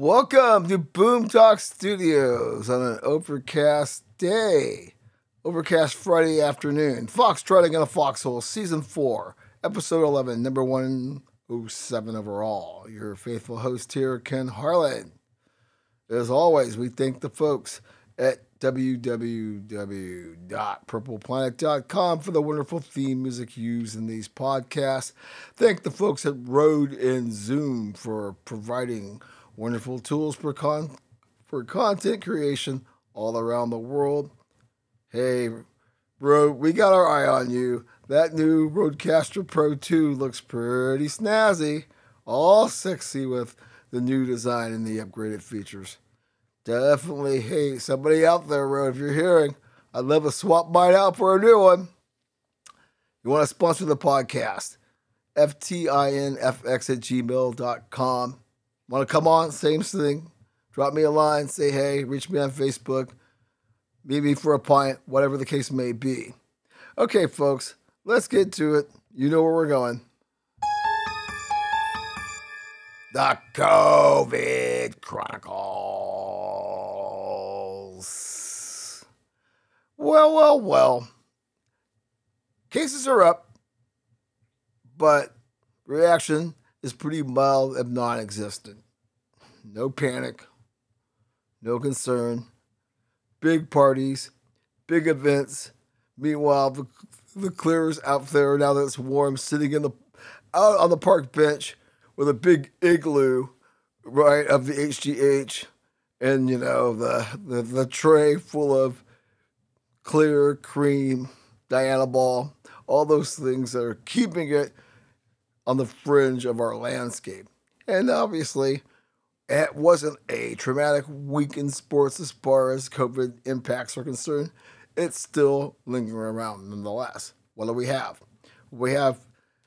Welcome to Boom Talk Studios on an overcast day. Overcast Friday afternoon. Fox Trotting in a Foxhole, Season 4, Episode 11, number 107 overall. Your faithful host here, Ken Harlan. As always, we thank the folks at www.purpleplanet.com for the wonderful theme music used in these podcasts. Thank the folks at Rode and Zoom for providing wonderful tools for, con- for content creation all around the world. Hey, bro, we got our eye on you. That new Rodecaster Pro 2 looks pretty snazzy, all sexy with the new design and the upgraded features. Definitely, hey, somebody out there, Rode, if you're hearing, I'd love to swap mine out for a new one. You want to sponsor the podcast? FTINFX at gmail.com. Want to come on? Same thing. Drop me a line, say hey, reach me on Facebook, meet me for a pint, whatever the case may be. Okay, folks, let's get to it. You know where we're going. The COVID Chronicles. Well, well, well. Cases are up, but reaction is pretty mild and non existent. No panic, no concern, big parties, big events. Meanwhile, the, the clearers out there, now that it's warm, sitting in the out on the park bench with a big igloo, right, of the HGH and, you know, the, the, the tray full of clear cream, Dianabol, all those things that are keeping it on the fringe of our landscape. And obviously, it wasn't a traumatic week in sports as far as COVID impacts are concerned. It's still lingering around nonetheless. What do we have? We have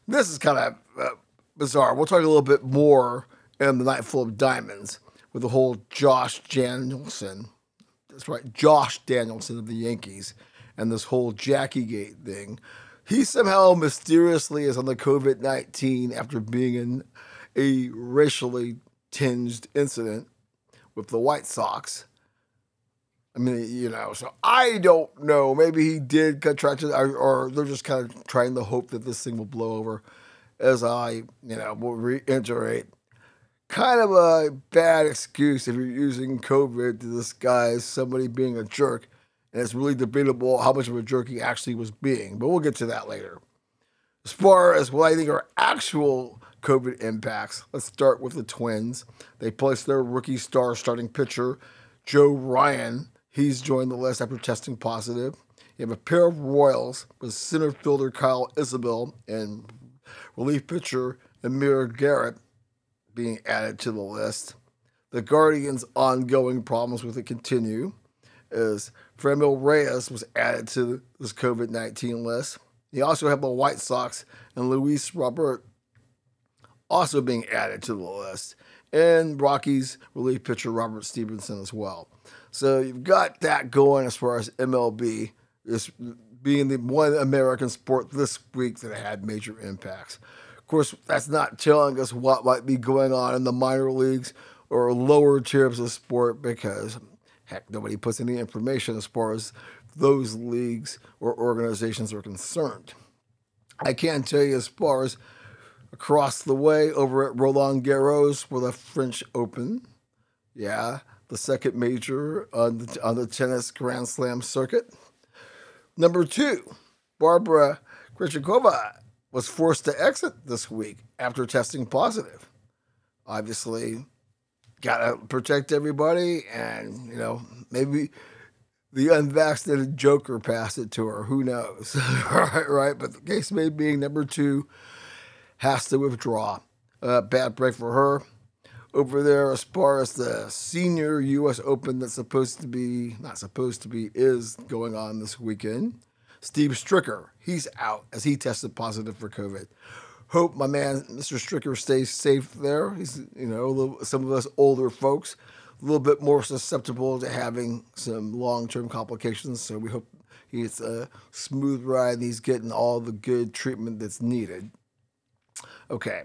this is kind of uh, bizarre. We'll talk a little bit more in the night full of diamonds with the whole Josh Donaldson. That's right, Josh Donaldson of the Yankees and this whole Jackie Gate thing. He somehow mysteriously is on the COVID 19 after being in a racially tinged incident with the White Sox. I mean, you know, so I don't know. Maybe he did contract it, or, or they're just kind of trying to hope that this thing will blow over. As I, you know, will reiterate, kind of a bad excuse if you're using COVID to disguise somebody being a jerk. And it's really debatable how much of a jerk he actually was being. But we'll get to that later. As far as what I think are actual COVID impacts, let's start with the Twins. They placed their rookie star starting pitcher, Joe Ryan. He's joined the list after testing positive. You have a pair of Royals with center fielder Kyle Isbel and relief pitcher Amir Garrett being added to the list. The Guardians' ongoing problems with it continue as Franmil Reyes was added to this COVID 19 list. You also have the White Sox and Luis Robert also being added to the list, and Rockies relief pitcher Robert Stephenson as well. So you've got that going as far as MLB, is being the one American sport this week that had major impacts. Of course, that's not telling us what might be going on in the minor leagues or lower tiers of sport because heck, nobody puts any information as far as those leagues or organizations are concerned. I can tell you as far as across the way over at Roland Garros for the French Open, yeah, the second major on the, on the tennis Grand Slam circuit. Number two, Barbara Krejcikova was forced to exit this week after testing positive. Obviously, gotta protect everybody, and you know maybe the unvaccinated Joker passed it to her. Who knows, right? Right. But the case may being number two has to withdraw. Uh, bad break for her. Over there, as far as the senior U.S. Open that's supposed to be, not supposed to be, is going on this weekend. Steve Stricker, he's out as he tested positive for COVID. Hope my man, Mr. Stricker, stays safe there. He's, you know, little, some of us older folks, a little bit more susceptible to having some long term complications. So we hope he's a smooth ride and he's getting all the good treatment that's needed. Okay.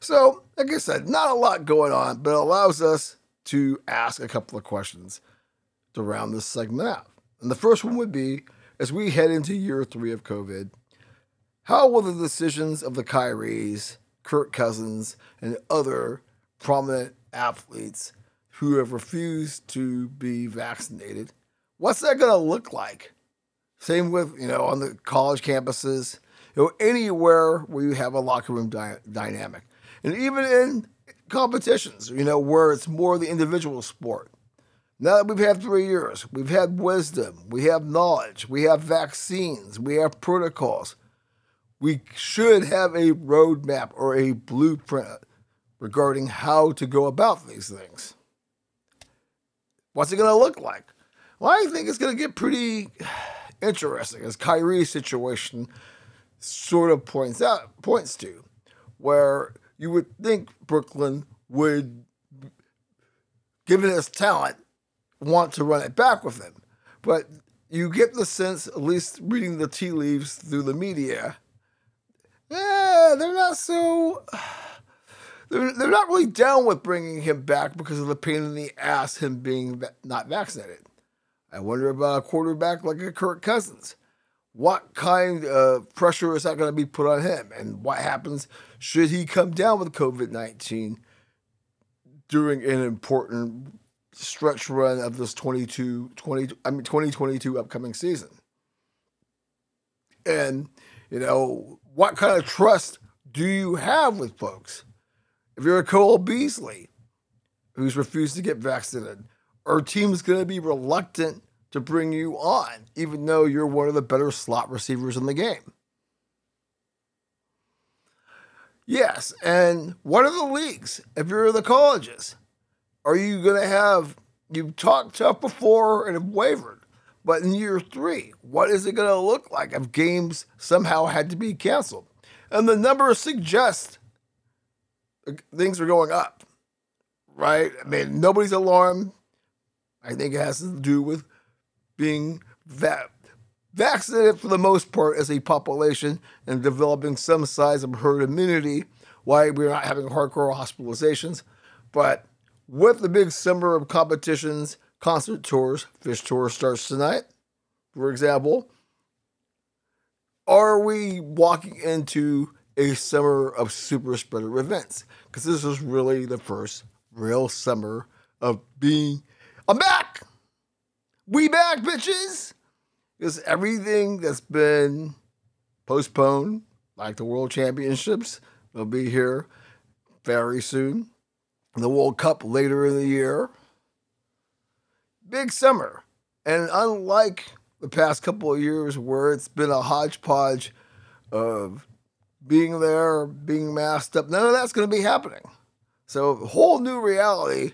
So, like I said, not a lot going on, but it allows us to ask a couple of questions to round this segment out. And the first one would be as we head into year three of COVID, how will the decisions of the Kyries, Kirk Cousins, and other prominent athletes who have refused to be vaccinated, what's that going to look like? Same with, you know, on the college campuses, you know, anywhere where you have a locker room dy- dynamic. And even in competitions, you know, where it's more the individual sport. Now that we've had three years, we've had wisdom, we have knowledge, we have vaccines, we have protocols. We should have a roadmap or a blueprint regarding how to go about these things. What's it going to look like? Well, I think it's going to get pretty interesting, as Kyrie's situation sort of points out points to, where you would think Brooklyn would, given his talent, want to run it back with him. But you get the sense, at least reading the tea leaves through the media, they're not so. They're, they're not really down with bringing him back because of the pain in the ass him being not vaccinated. I wonder about a quarterback like a Kirk Cousins. What kind of pressure is that going to be put on him? And what happens should he come down with COVID 19 during an important stretch run of this 22, 20, I mean 2022 upcoming season? And, you know, what kind of trust do you have with folks? If you're a Cole Beasley who's refused to get vaccinated, our team's going to be reluctant to bring you on, even though you're one of the better slot receivers in the game. Yes, and what are the leagues? If you're the colleges, are you going to have, you've talked tough before and have wavered, but in year three, what is it going to look like if games somehow had to be canceled? And the numbers suggest things are going up, right? I mean, nobody's alarmed. I think it has to do with being va- vaccinated for the most part as a population and developing some size of herd immunity, why we're not having hardcore hospitalizations. But with the big summer of competitions, concert tours, Phish tour starts tonight, for example. Are we walking into a summer of super spreader events? Because this is really the first real summer of being. I'm back! We back, bitches! Because everything that's been postponed, like the World Championships, will be here very soon. The World Cup later in the year. Big summer. And unlike the past couple of years where it's been a hodgepodge of being there, being masked up, none of that's going to be happening. So, a whole new reality.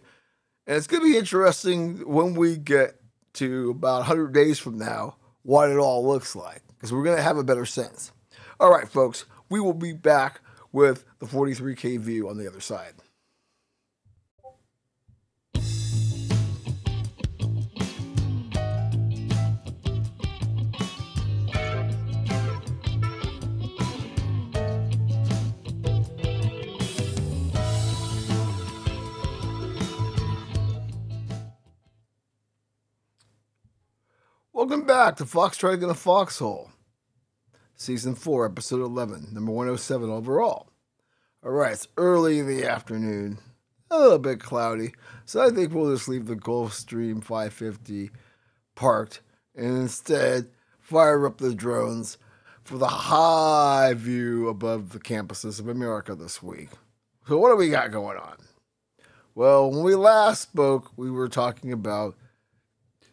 And it's going to be interesting when we get to about 100 days from now what it all looks like because we're going to have a better sense. All right, folks, we will be back with the 43K view on the other side. Welcome back to Foxtrotting in a Foxhole, Season 4, Episode 11, number 107 overall. All right, it's early in the afternoon, a little bit cloudy, so I think we'll just leave the Gulfstream 550 parked and instead fire up the drones for the high view above the campuses of America this week. So, what do we got going on? Well, when we last spoke, we were talking about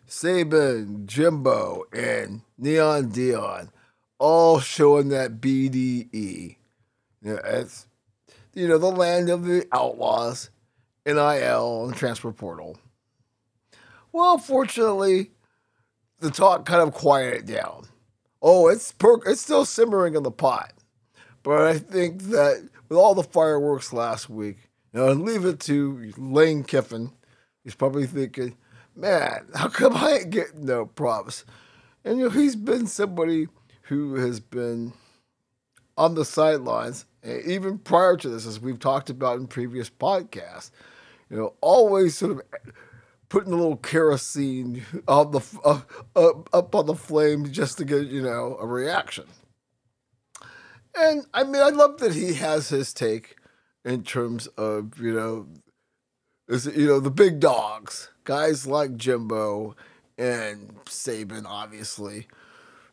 Saban, Jimbo, and Neon Dion, all showing that BDE. You it's, you know, the land of the outlaws, NIL, and transfer portal. Well, fortunately, the talk kind of quieted down. Oh, it's per- it's still simmering in the pot. But I think that with all the fireworks last week, you know, leave it to Lane Kiffin, he's probably thinking, man, how come I ain't getting no props? And you know, he's been somebody who has been on the sidelines, even prior to this, as we've talked about in previous podcasts. you know, always sort of putting a little kerosene on the uh, uh, up on the flame just to get you know a reaction. And I mean, I love that he has his take in terms of you know, is you know the big dogs, guys like Jimbo and Saban, obviously,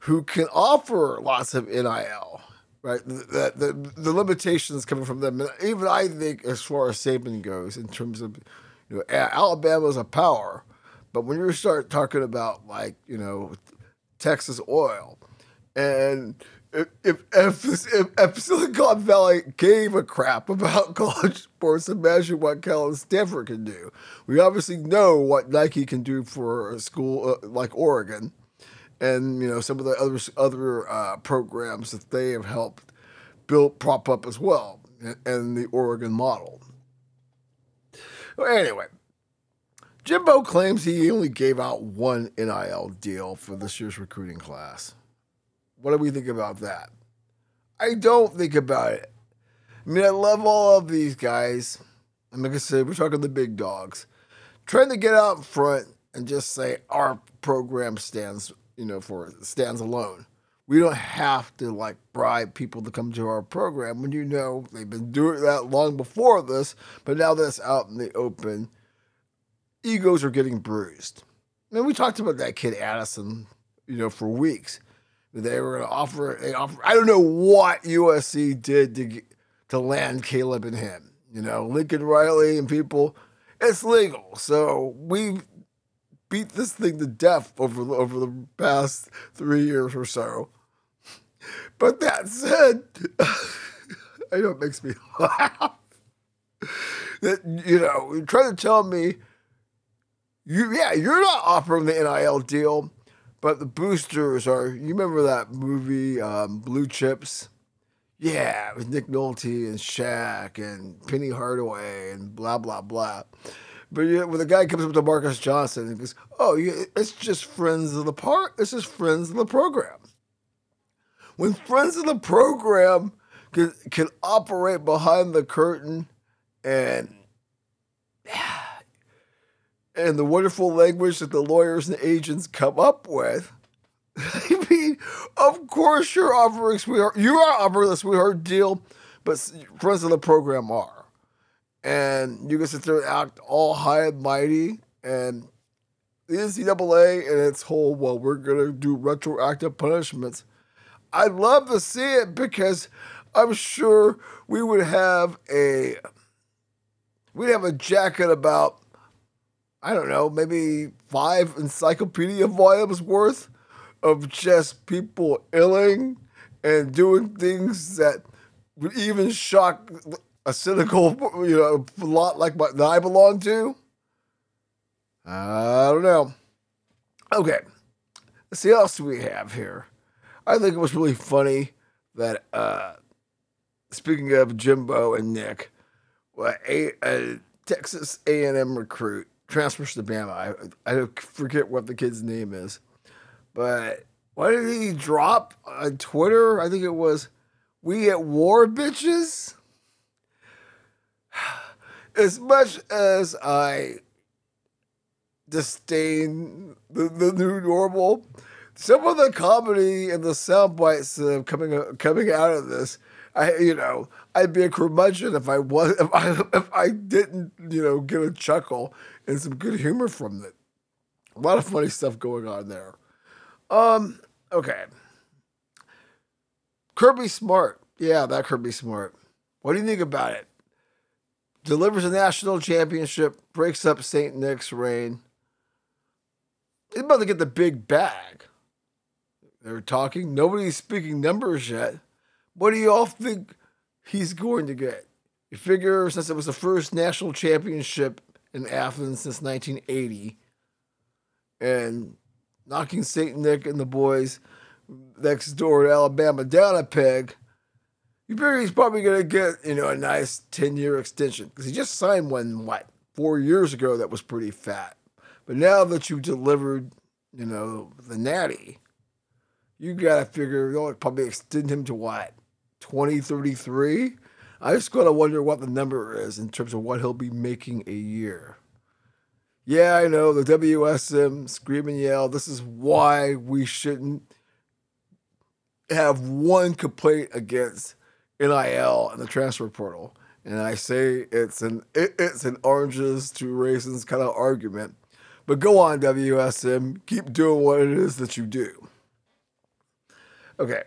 who can offer lots of NIL. Right, the, the the limitations coming from them, and even I think, as far as Saban goes, in terms of you know, Alabama's a power, but when you start talking about like you know Texas oil, and if if, if, if Silicon Valley gave a crap about college sports, imagine what Cal and Stanford can do. We obviously know what Nike can do for a school uh, like Oregon, and you know some of the other other uh, programs that they have helped build prop up as well, and the Oregon model. Anyway, Jimbo claims he only gave out one NIL deal for this year's recruiting class. What do we think about that? I don't think about it. I mean, I love all of these guys. And like I said, we're talking the big dogs. Trying to get out front and just say our program stands, you know, for stands alone. We don't have to like bribe people to come to our program when you know they've been doing that long before this, but now that's out in the open, egos are getting bruised. I mean, we talked about that kid Addison, you know, for weeks. They were going to offer, they offer. I don't know what USC did to to land Caleb and him. You know, Lincoln Riley and people. It's legal, so we beat this thing to death over over the past three years or so. But that said, I know it makes me laugh. That you know, you're trying to tell me, you yeah, you're not offering the NIL deal, but the boosters are. You remember that movie, um, Blue Chips? Yeah, with Nick Nolte and Shaq and Penny Hardaway and blah blah blah. But yeah, when the guy comes up to Marcus Johnson and goes, "Oh, yeah, it's just friends of the part. It's just friends of the program." when friends of the program can, can operate behind the curtain and and the wonderful language that the lawyers and agents come up with. I mean, of course you're offering sweetheart. You are offering a sweetheart deal, but friends of the program are, and you can sit there and act all high and mighty, and the NCAA and its whole well, we're gonna do retroactive punishments I'd love to see it because I'm sure we would have a we'd have a jacket about I don't know, maybe five encyclopedia volumes worth of just people illing and doing things that would even shock a cynical, you know, lot like my, that I belong to. I don't know. Okay, let's see what else we have here. I think it was really funny that, uh, speaking of Jimbo and Nick, well, a, a Texas A&M recruit transfers to Bama. I, I forget what the kid's name is, but why did he drop on Twitter? I think it was, "We at war, bitches." As much as I disdain the, the new normal, some of the comedy and the sound bites uh, coming uh, coming out of this, I you know, I'd be a curmudgeon if I was if I if I didn't you know get a chuckle and some good humor from it. A lot of funny stuff going on there. Um. Okay. Kirby Smart, yeah, that Kirby Smart. What do you think about it? Delivers a national championship, breaks up St. Nick's reign. He's about to get the big bag. They're talking. Nobody's speaking numbers yet. What do you all think he's going to get? You figure since it was the first national championship in Athens since 1980, and knocking St. Nick and the boys next door to Alabama down a peg, you figure he's probably to get, you know, a nice 10 year extension because he just signed one, what, four years ago that was pretty fat. But now that you delivered, you know, the natty, you got to figure they'll probably extend him to what, 2033? I just gotta wonder what the number is in terms of what he'll be making a year. Yeah, I know the WSM scream and yell. This is why we shouldn't have one complaint against NIL and the transfer portal. And I say it's an it, it's an oranges to raisins kind of argument. But go on, WSM. Keep doing what it is that you do. Okay.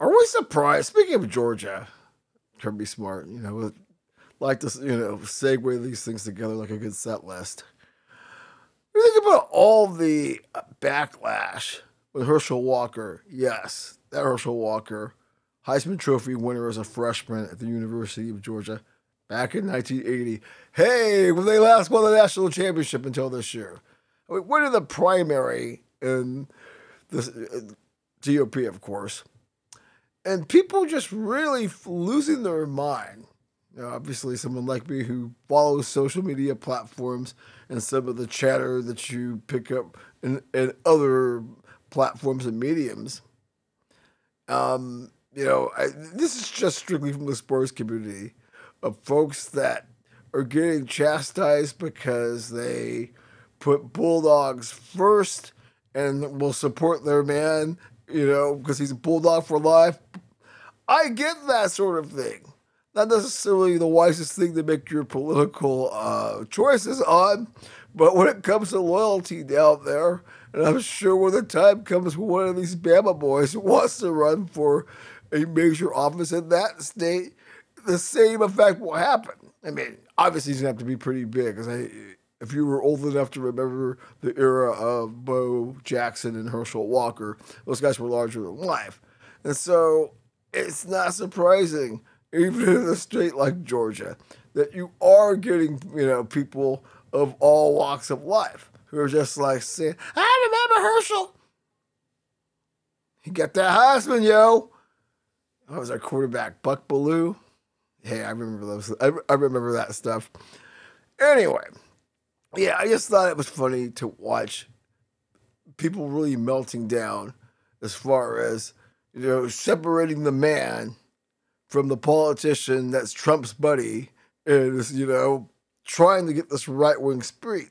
Are we surprised? Speaking of Georgia, Kirby Smart, you know, like to you know segue these things together like a good set list. You think about all the backlash with Herschel Walker? Yes, that Herschel Walker, Heisman Trophy winner as a freshman at the University of Georgia back in 1980. Hey, when they last won the national championship until this year. I mean, winning the primary in the uh, GOP, of course and people just really losing their mind. You know, obviously, someone like me who follows social media platforms and some of the chatter that you pick up in, in other platforms and mediums. Um, you know, I, this is just strictly from the sports community of folks that are getting chastised because they put Bulldogs first and will support their man you know, because he's a bulldog for life. I get that sort of thing. Not necessarily the wisest thing to make your political uh, choices on, but when it comes to loyalty down there, and I'm sure when the time comes when one of these Bama boys wants to run for a major office in that state, the same effect will happen. I mean, obviously he's gonna have to be pretty big because I if you were old enough to remember the era of Bo Jackson and Herschel Walker, those guys were larger than life. And so it's not surprising, even in a state like Georgia, that you are getting, you know, people of all walks of life who are just like saying, I remember Herschel. He got that Heisman, yo. That was our quarterback, Buck Belue. Hey, I remember those. I, I remember that stuff. Anyway, yeah, I just thought it was funny to watch people really melting down as far as you know separating the man from the politician that's Trump's buddy is you know trying to get this right wing spree.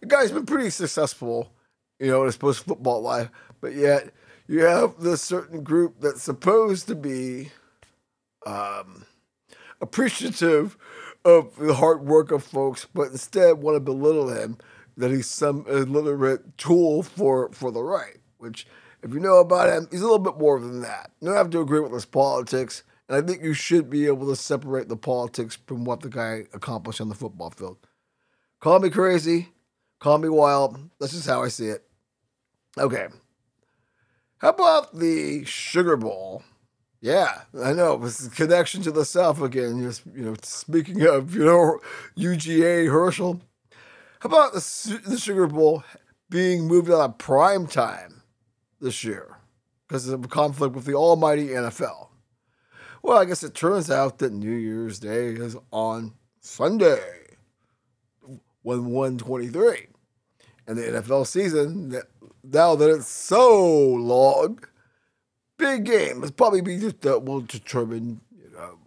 The guy's been pretty successful, you know, in his post football life, but yet you have this certain group that's supposed to be um, appreciative of the hard work of folks, but instead want to belittle him that he's some illiterate tool for, for the right, which, if you know about him, he's a little bit more than that. You don't have to agree with his politics, and I think you should be able to separate the politics from what the guy accomplished on the football field. Call me crazy, call me wild. That's just how I see it. Okay. How about the Sugar Bowl? Yeah, I know. It's a connection to the South again. Just you know, speaking of you know UGA Herschel, how about the the Sugar Bowl being moved out of prime time this year because of a conflict with the almighty NFL? Well, I guess it turns out that New Year's Day is on Sunday, one one twenty three, and the NFL season now that it's so long big game. It's probably be just that will determine you know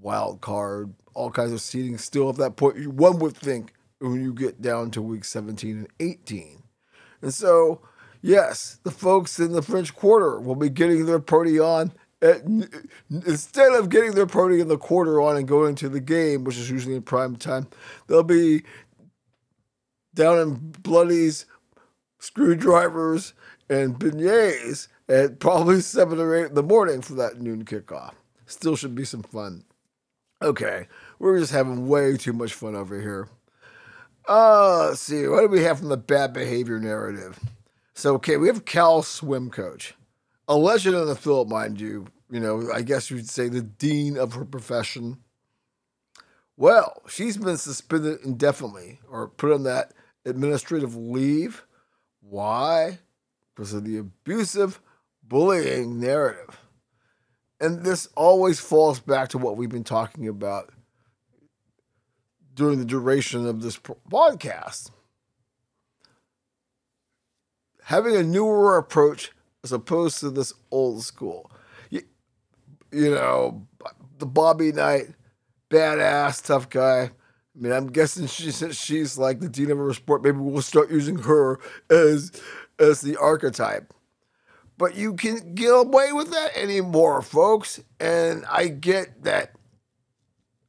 wild card, all kinds of seeding. Still, at that point. point, one would think when you get down to week 17 and 18, and so yes, the folks in the French Quarter will be getting their party on. At, instead of getting their party in the quarter on and going to the game, which is usually in prime time, they'll be down in bloodies, screwdrivers, and beignets at probably seven or eight in the morning for that noon kickoff. Still should be some fun. Okay, we're just having way too much fun over here. Uh, let's see, what do we have from the bad behavior narrative? So, okay, we have Cal swim coach, a legend in the field, mind you. You know, I guess you'd say the dean of her profession. Well, she's been suspended indefinitely or put on that administrative leave. Why? Because of the abusive bullying narrative. And this always falls back to what we've been talking about during the duration of this podcast. Having a newer approach as opposed to this old school. You, you know, the Bobby Knight, badass, tough guy. I mean, I'm guessing she since she's like the dean of her sport, maybe we'll start using her as as the archetype. But you can get away with that anymore, folks. And I get that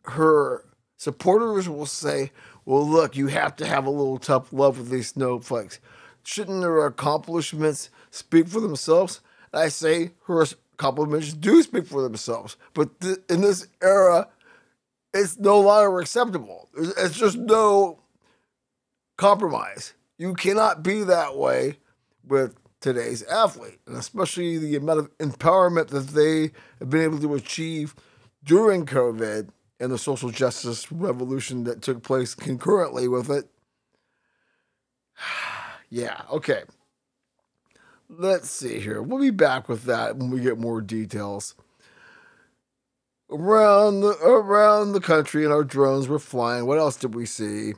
her supporters will say, well, look, you have to have a little tough love with these snowflakes. Shouldn't her accomplishments speak for themselves? I say her accomplishments do speak for themselves. But th- in this era, it's no longer acceptable. It's just no compromise. You cannot be that way with today's athlete, and especially the amount of empowerment that they have been able to achieve during COVID and the social justice revolution that took place concurrently with it. yeah, okay. Let's see here. We'll be back with that when we get more details. Around the around the country and our drones were flying. What else did we see?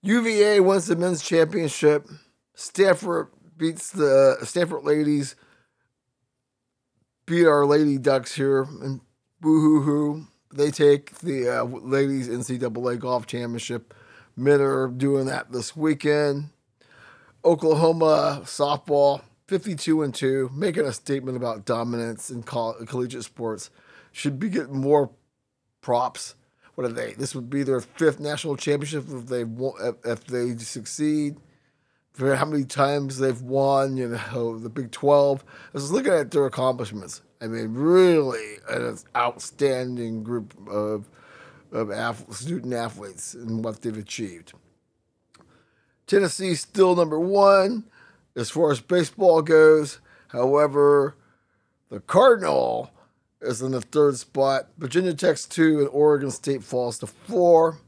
UVA wins the men's championship. Stanford beats the Stanford ladies. Beat our Lady Ducks here and boo hoo hoo. They take the uh, ladies NCAA golf championship. Men are doing that this weekend. Oklahoma softball 52 and 2, making a statement about dominance in coll- collegiate sports. Should be getting more props. What are they? This would be their fifth national championship if they if they succeed for how many times they've won, you know, the Big 12. I was looking at their accomplishments. I mean, really an outstanding group of, of student athletes and what they've achieved. Tennessee still number one as far as baseball goes. However, the Cardinal is in the third spot. Virginia Tech's two, and Oregon State falls to four.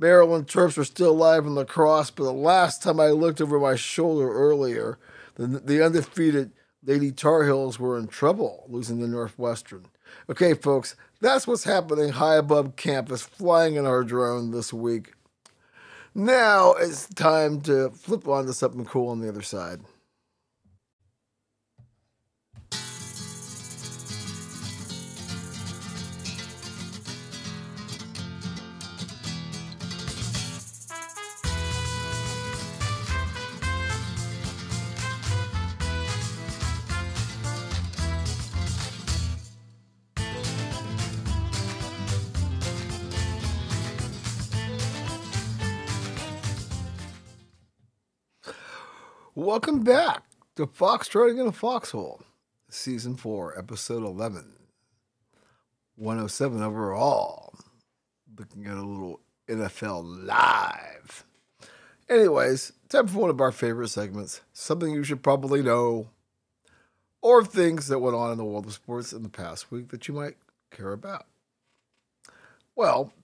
Maryland Terps are still alive in lacrosse, but the last time I looked over my shoulder earlier, the, the undefeated Lady Tar Heels were in trouble, losing to Northwestern. Okay, folks, that's what's happening high above campus, flying in our drone this week. Now it's time to flip on to something cool on the other side. Welcome back to Fox Trotting in a Foxhole, Season 4, Episode 11. 107 overall. Looking at a little NFL live. Anyways, time for one of our favorite segments something you should probably know, or things that went on in the world of sports in the past week that you might care about. Well,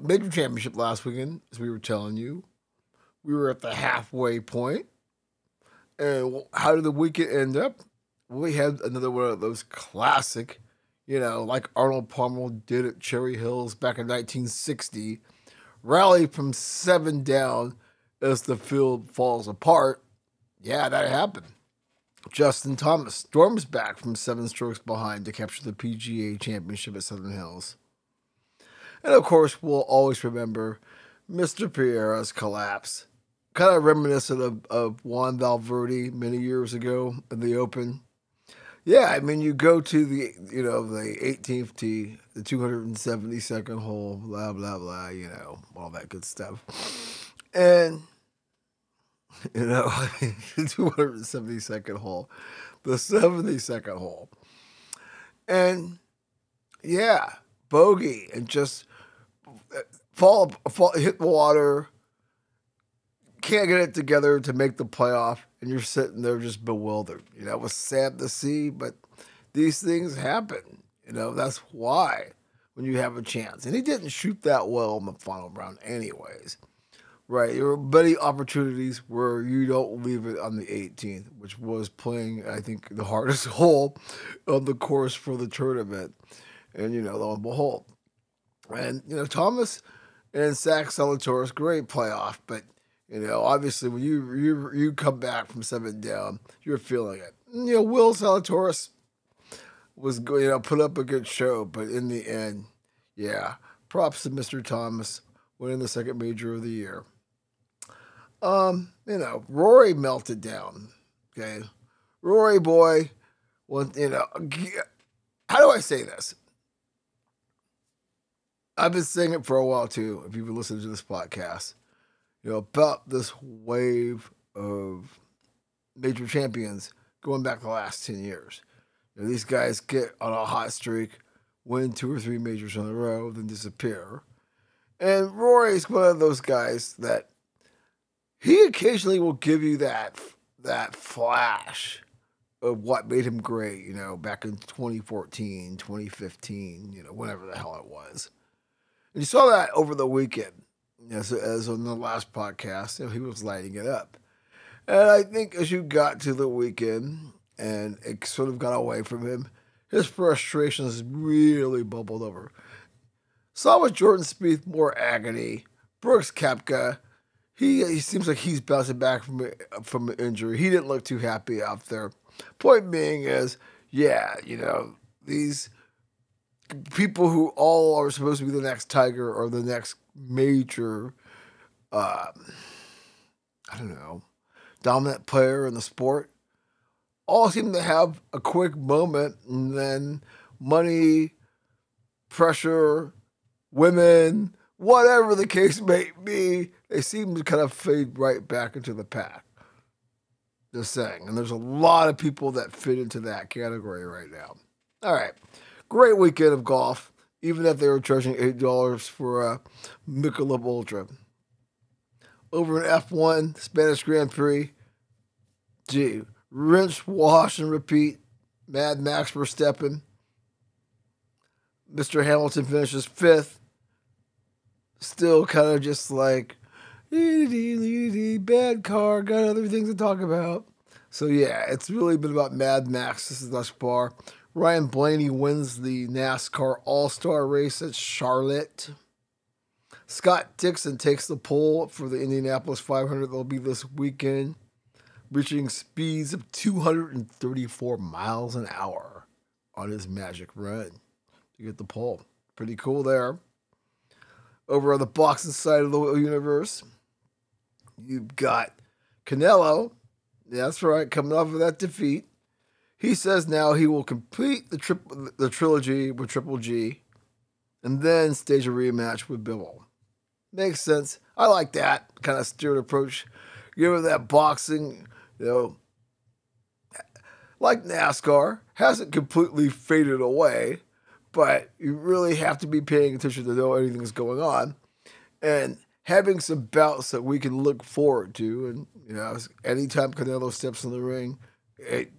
major championship last weekend, as we were telling you, we were at the halfway point and how did the weekend end up? We had another one of those classic, you know, like Arnold Palmer did at Cherry Hills back in 1960, rally from seven down as the field falls apart. Yeah, that happened. Justin Thomas storms back from seven strokes behind to capture the PGA Championship at Southern Hills. And of course, we'll always remember Mr. Pereira's collapse kind of reminiscent of, of Jean Van de Velde many years ago in the Open. Yeah, I mean, you go to the, you know, the 18th tee, the 272nd hole, blah, blah, blah, you know, all that good stuff. And, you know, the 272nd hole, the 72nd hole. And, yeah, bogey and just uh, fall, fall hit the water, can't get it together to make the playoff, and you're sitting there just bewildered. You know, it was sad to see, but these things happen. You know, that's why when you have a chance. And he didn't shoot that well in the final round, anyways. Right, there were many opportunities where you don't leave it on the 18th, which was playing, I think, the hardest hole on the course for the tournament. And, you know, lo and behold. And, you know, Thomas and Zach Zalatoris, great playoff, but you know, obviously when you you you come back from seven down, you're feeling it. You know, Will Zalatoris, was you know, put up a good show, but in the end, yeah, props to Mr. Thomas winning the second major of the year. Um, you know, Rory melted down. Okay, Rory boy, well, you know, how do I say this? I've been saying it for a while too. If you've been listening to this podcast, you know about this wave of major champions going back the last ten years. You know, these guys get on a hot streak, win two or three majors in a row, then disappear. And Rory's one of those guys that he occasionally will give you that that flash of what made him great, you know, back in 2014, 2015, you know, whatever the hell it was. And you saw that over the weekend, as, on the last podcast, he was lighting it up. And I think as you got to the weekend and it sort of got away from him, his frustrations really bubbled over. Saw with Jordan Spieth more agony. Brooks Koepka, he he seems like he's bouncing back from from an injury. He didn't look too happy out there. Point being is, yeah, you know these people who all are supposed to be the next Tiger or the next major, uh, I don't know, dominant player in the sport, all seem to have a quick moment and then money, pressure, women, whatever the case may be, they seem to kind of fade right back into the pack. Just saying. And there's a lot of people that fit into that category right now. All right. Great weekend of golf, even if they were charging $8 for a Michelob Ultra. Over in F1, Spanish Grand Prix, gee, rinse, wash, and repeat. Mad Max for Verstappen. Mr. Hamilton finishes fifth. Still kind of just like, bad car, got other things to talk about. So yeah, it's really been about Mad Max. This is thus far. Ryan Blaney wins the NASCAR All Star race at Charlotte. Scott Dixon takes the pole for the Indianapolis 500 that'll be this weekend, reaching speeds of 234 miles an hour on his magic run to get the pole. Pretty cool there. Over on the boxing side of the universe, you've got Canelo. That's right, coming off of that defeat he says now he will complete the trip the trilogy with Triple G, and then stage a rematch with Bivol. Makes sense. I like that kind of steered approach. Give it that boxing, you know, like NASCAR, hasn't completely faded away, but you really have to be paying attention to know anything's going on. And having some bouts that we can look forward to. And, you know, anytime Canelo steps in the ring, it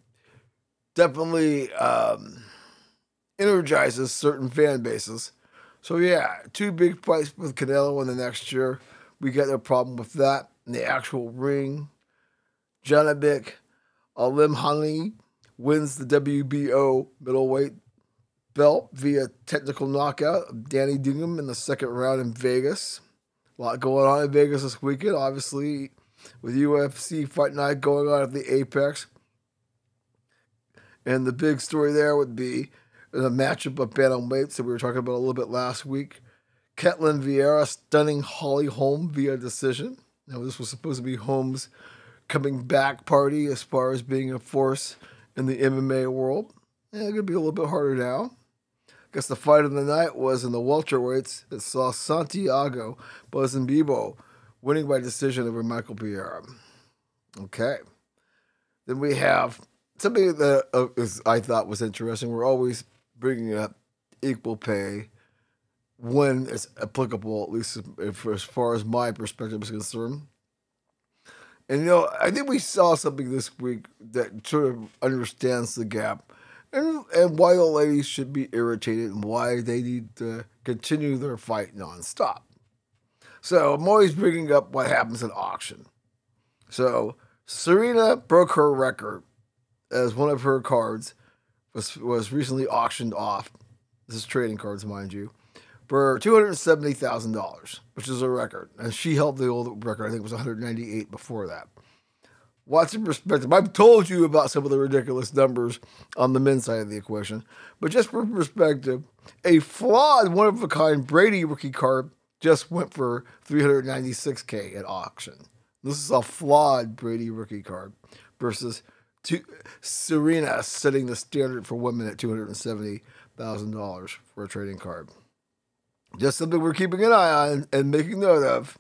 definitely um, energizes certain fan bases. So yeah, two big fights with Canelo in the next year. We got no problem with that. In the actual ring, Janibek Alimkhanuly wins the WBO middleweight belt via technical knockout of Danny Dignum in the second round in Vegas. A lot going on in Vegas this weekend, obviously, with UFC Fight Night going on at the Apex. And the big story there would be the matchup of bantamweights that we were talking about a little bit last week. Ketlen Vieira stunning Holly Holm via decision. Now, this was supposed to be Holm's coming back party as far as being a force in the MMA world. Yeah, it's going to be a little bit harder now. I guess the fight of the night was in the welterweights. It saw Santiago Ponzinibbio winning by decision over Michael Vieira. Okay. Then we have something that uh, is, I thought was interesting. We're always bringing up equal pay when it's applicable, at least if, as far as my perspective is concerned. And you know, I think we saw something this week that sort of understands the gap and and why the ladies should be irritated and why they need to continue their fight nonstop. So I'm always bringing up what happens at auction. So Serena broke her record as one of her cards was was recently auctioned off. This is trading cards, mind you, for two hundred seventy thousand dollars, which is a record. And she held the old record. I think it was one hundred ninety eight before that. watch some perspective. I've told you about some of the ridiculous numbers on the men's side of the equation, but just for perspective, a flawed, one of a kind Brady rookie card just went for 396k at auction. This is a flawed Brady rookie card versus two, Serena setting the standard for women at $270,000 for a trading card. Just something we're keeping an eye on and making note of.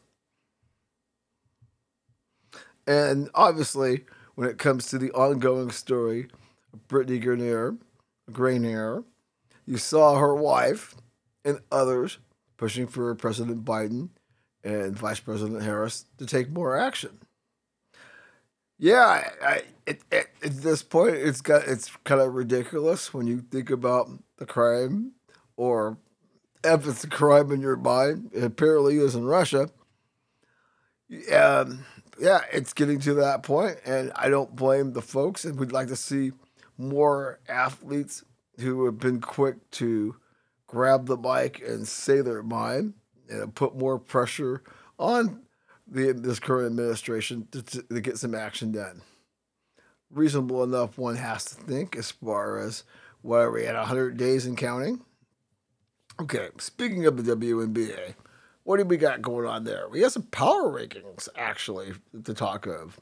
And obviously, when it comes to the ongoing story of Brittney Griner, Griner, you saw her wife and others pushing for President Biden and Vice President Harris to take more action. Yeah, I, I, it, it, at this point, it's got it's kind of ridiculous when you think about the crime, or if it's a crime in your mind. It apparently is in Russia. Um, yeah, it's getting to that point, and I don't blame the folks. And we'd like to see more athletes who have been quick to grab the mic and say their mind and put more pressure on the this current administration to, to, get some action done. Reasonable enough, one has to think as far as what are we at 100 days and counting? Okay, speaking of the WNBA, what do we got going on there? We got some power rankings actually to talk of.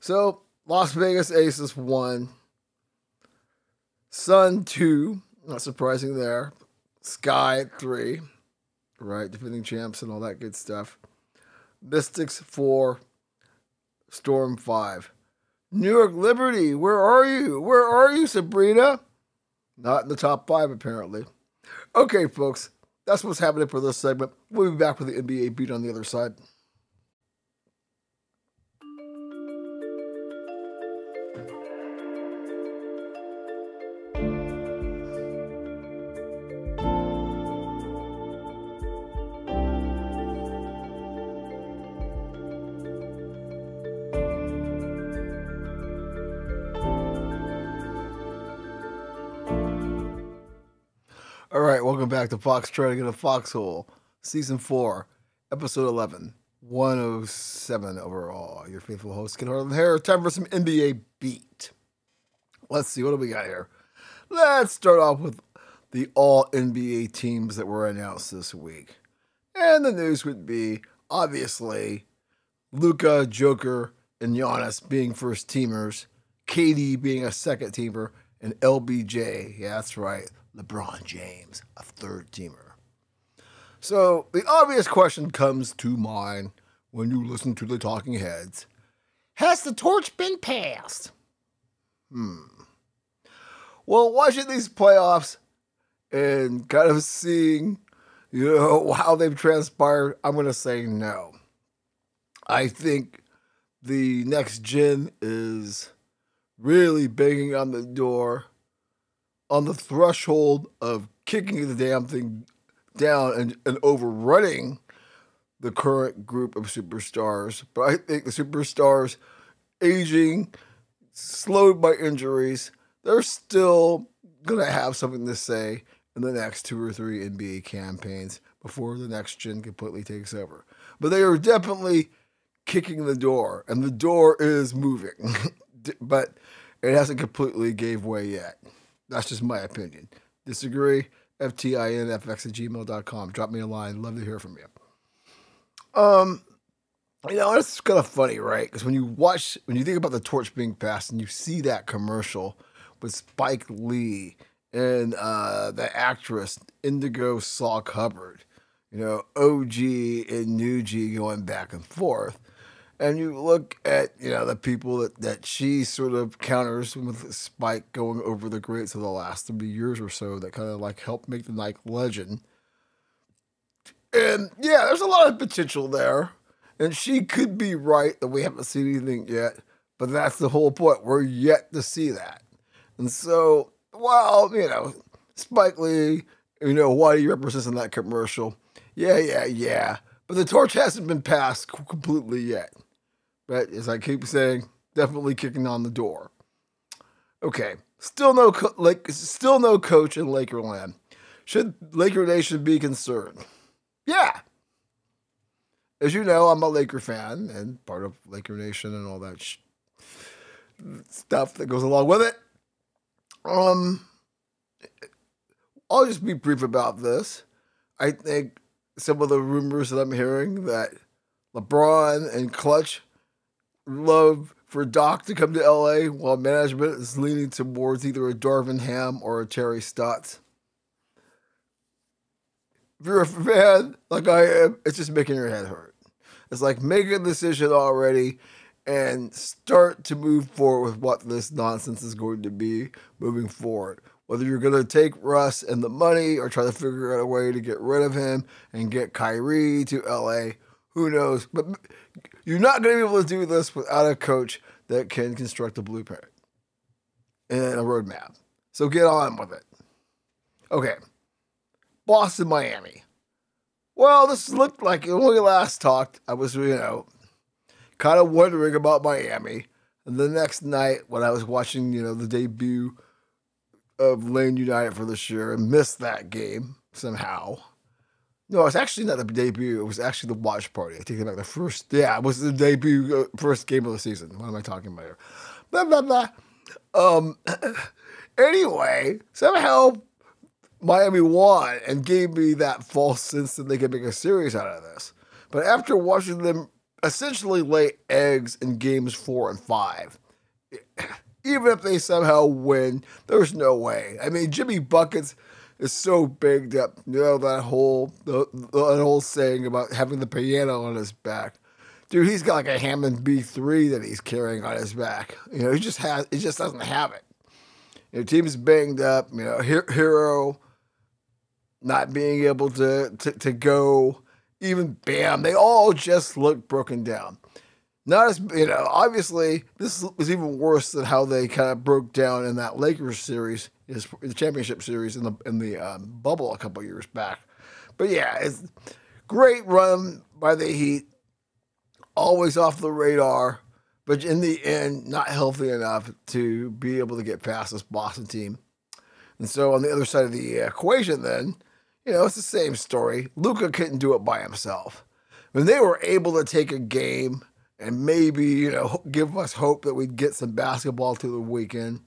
So Las Vegas Aces one, Sun two, not surprising there. Sky three, right? Defending champs and all that good stuff. Mystics four, Storm five. New York Liberty, where are you? Where are you, Sabrina? Not in the top five, apparently. Okay, folks, that's what's happening for this segment. We'll be back with the NBA beat on the other side. Back to Fox Trotting in a Foxhole, Season 4, Episode 11, 107 overall. Your faithful host, Ken Harlan here. Time for some NBA beat. Let's see, what do we got here? Let's start off with the all NBA teams that were announced this week. And the news would be obviously Luka, Joker, and Giannis being first teamers, KD being a second teamer, and LBJ, yeah, that's right, LeBron James, a third teamer. So the obvious question comes to mind when you listen to the talking heads. Has the torch been passed? Hmm. Well, watching these playoffs and kind of seeing, you know, how they've transpired, I'm going to say no. I think the next gen is really banging on the door on the threshold of kicking the damn thing down and, and overrunning the current group of superstars. But I think the superstars aging, slowed by injuries, they're still going to have something to say in the next two or three NBA campaigns before the next gen completely takes over. But they are definitely kicking the door, and the door is moving, but it hasn't completely gave way yet. That's just my opinion. Disagree? FTINFX at gmail.com. Drop me a line. Love to hear from you. Um, you know, it's kind of funny, right? Because when you watch, when you think about the torch being passed and you see that commercial with Spike Lee and uh, the actress Indigo Saw Hubbard, you know, OG and New G going back and forth and you look at you know the people that, that she sort of counters with Spike going over the greats of the last 30 years or so that kind of like helped make the Nike legend. And yeah, there's a lot of potential there. And she could be right that we haven't seen anything yet, but that's the whole point. We're yet to see that. And so, well, you know, Spike Lee, you know, what he represents in that commercial. Yeah, yeah, yeah. But the torch hasn't been passed completely yet. But as I keep saying, definitely kicking on the door. Okay, still no co- like still no coach in Lakerland. Should Laker Nation be concerned? Yeah. As you know, I'm a Laker fan and part of Laker Nation and all that sh- stuff that goes along with it. Um, I'll just be brief about this. I think some of the rumors that I'm hearing that LeBron and Klutch love for Doc to come to LA while management is leaning towards either a Darvin Ham or a Terry Stotts. If you're a fan like I am, it's just making your head hurt. It's like make a decision already and start to move forward with what this nonsense is going to be moving forward. Whether you're going to take Russ and the money or try to figure out a way to get rid of him and get Kyrie to LA, who knows? But you're not going to be able to do this without a coach that can construct a blueprint and a roadmap. So get on with it. Okay. Boston, Miami. Well, this looked like when we last talked, I was, you know, kind of wondering about Miami. And the next night, when I was watching, you know, the debut of Lane United for this year and missed that game somehow. No, it's actually not the debut. It was actually the watch party. I it back. The first, yeah, it was the debut, uh, first game of the season. What am I talking about here? Blah, blah, blah. Um, anyway, somehow Miami won and gave me that false sense that they could make a series out of this. But after watching them essentially lay eggs in games four and five. Even if they somehow win, there's no way. I mean, Jimmy Buckets is so big that you know that whole the, that whole saying about having the piano on his back. Dude, he's got like a Hammond B3 that he's carrying on his back. You know, he just has he just doesn't have it. You know, team's banged up. You know, Herro not being able to to, to go even Bam, they all just look broken down. Not as you know, obviously this was even worse than how they kind of broke down in that Lakers series, the championship series in the in the um, bubble a couple years back. But yeah, it's great run by the Heat, always off the radar, but in the end, not healthy enough to be able to get past this Boston team. And so on the other side of the equation, then you know, it's the same story. Luka couldn't do it by himself. When they were able to take a game and maybe, you know, give us hope that we'd get some basketball to the weekend.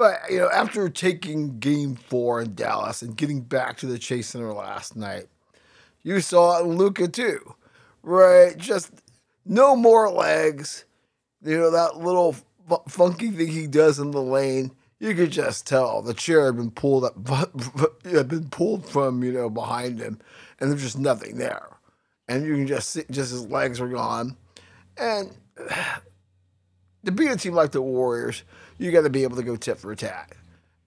But, you know, after taking game four in Dallas and getting back to the Chase Center last night, you saw Luka too, right? Just no more legs. You know, that little funky thing he does in the lane you could just tell the chair had been pulled up, had been pulled from you know behind him, and there's just nothing there, and you can just see just his legs are gone, and to beat a team like the Warriors, you got to be able to go tit for tat,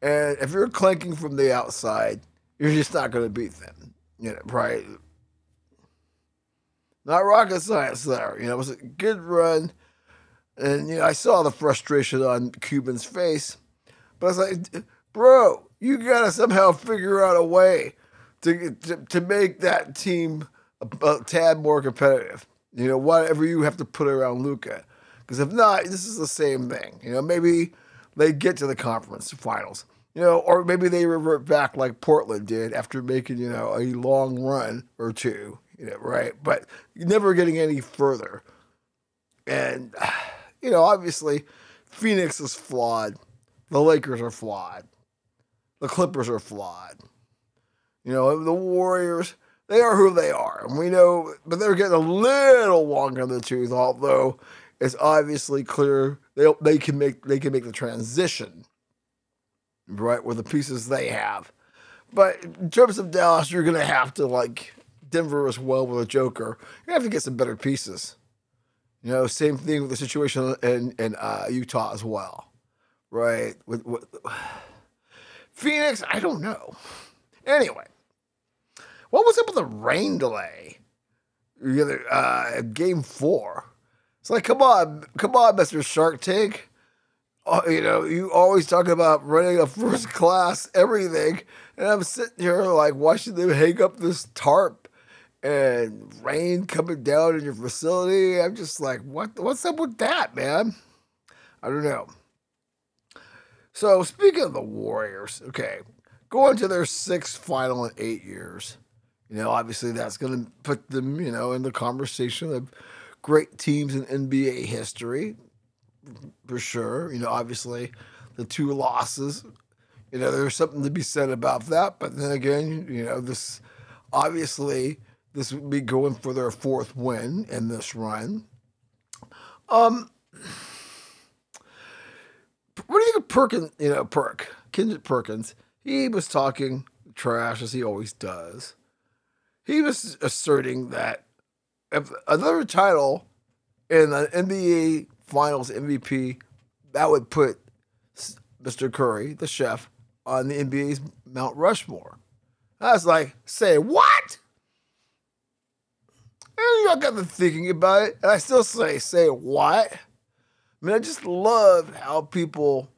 and if you're clanking from the outside, you're just not going to beat them, you know, right? Not rocket science there, you know. It was a good run, and you know I saw the frustration on Cuban's face but I was like, bro, you gotta somehow figure out a way to to, to make that team a, a, tad more competitive. You know, whatever you have to put around Luka. because if not, this is the same thing. You know, maybe they get to the conference finals. You know, or maybe they revert back like Portland did after making you know a long run or two. You know, right? But never getting any further. And you know, obviously, Phoenix is flawed. The Lakers are flawed. The Clippers are flawed. You know, the Warriors, they are who they are. And we know, but they're getting a little longer in the tooth, although it's obviously clear they, they can make they can make the transition, right, with the pieces they have. But in terms of Dallas, you're gonna have to like Denver as well with a Joker. You have to get some better pieces. You know, same thing with the situation in in uh, Utah as well. Right. With, with, Phoenix, I don't know. Anyway, what was up with the rain delay? Uh, game four. It's like, come on, come on, Mr. Shark Tank. Oh, you know, you always talk about running a first class everything, and I'm sitting here like watching them hang up this tarp and rain coming down in your facility. I'm just like, what? What's up with that, man? I don't know. So speaking of the Warriors, okay, going to their sixth final in eight years. You know, obviously that's going to put them, you know, in the conversation of great teams in NBA history. for sure. You know, obviously, the two losses. You know, there's something to be said about that. But then again, you know, this obviously this would be going for their fourth win in this run. Um, what do you think of Perkins? You know, Perk Kendrick Perkins. He was talking trash as he always does. He was asserting that if another title in the NBA Finals MVP, that would put Mr. Curry, the chef, on the NBA's Mount Rushmore. I was like, say what? And I got to thinking about it, and I still say, say what? I mean, I just love how people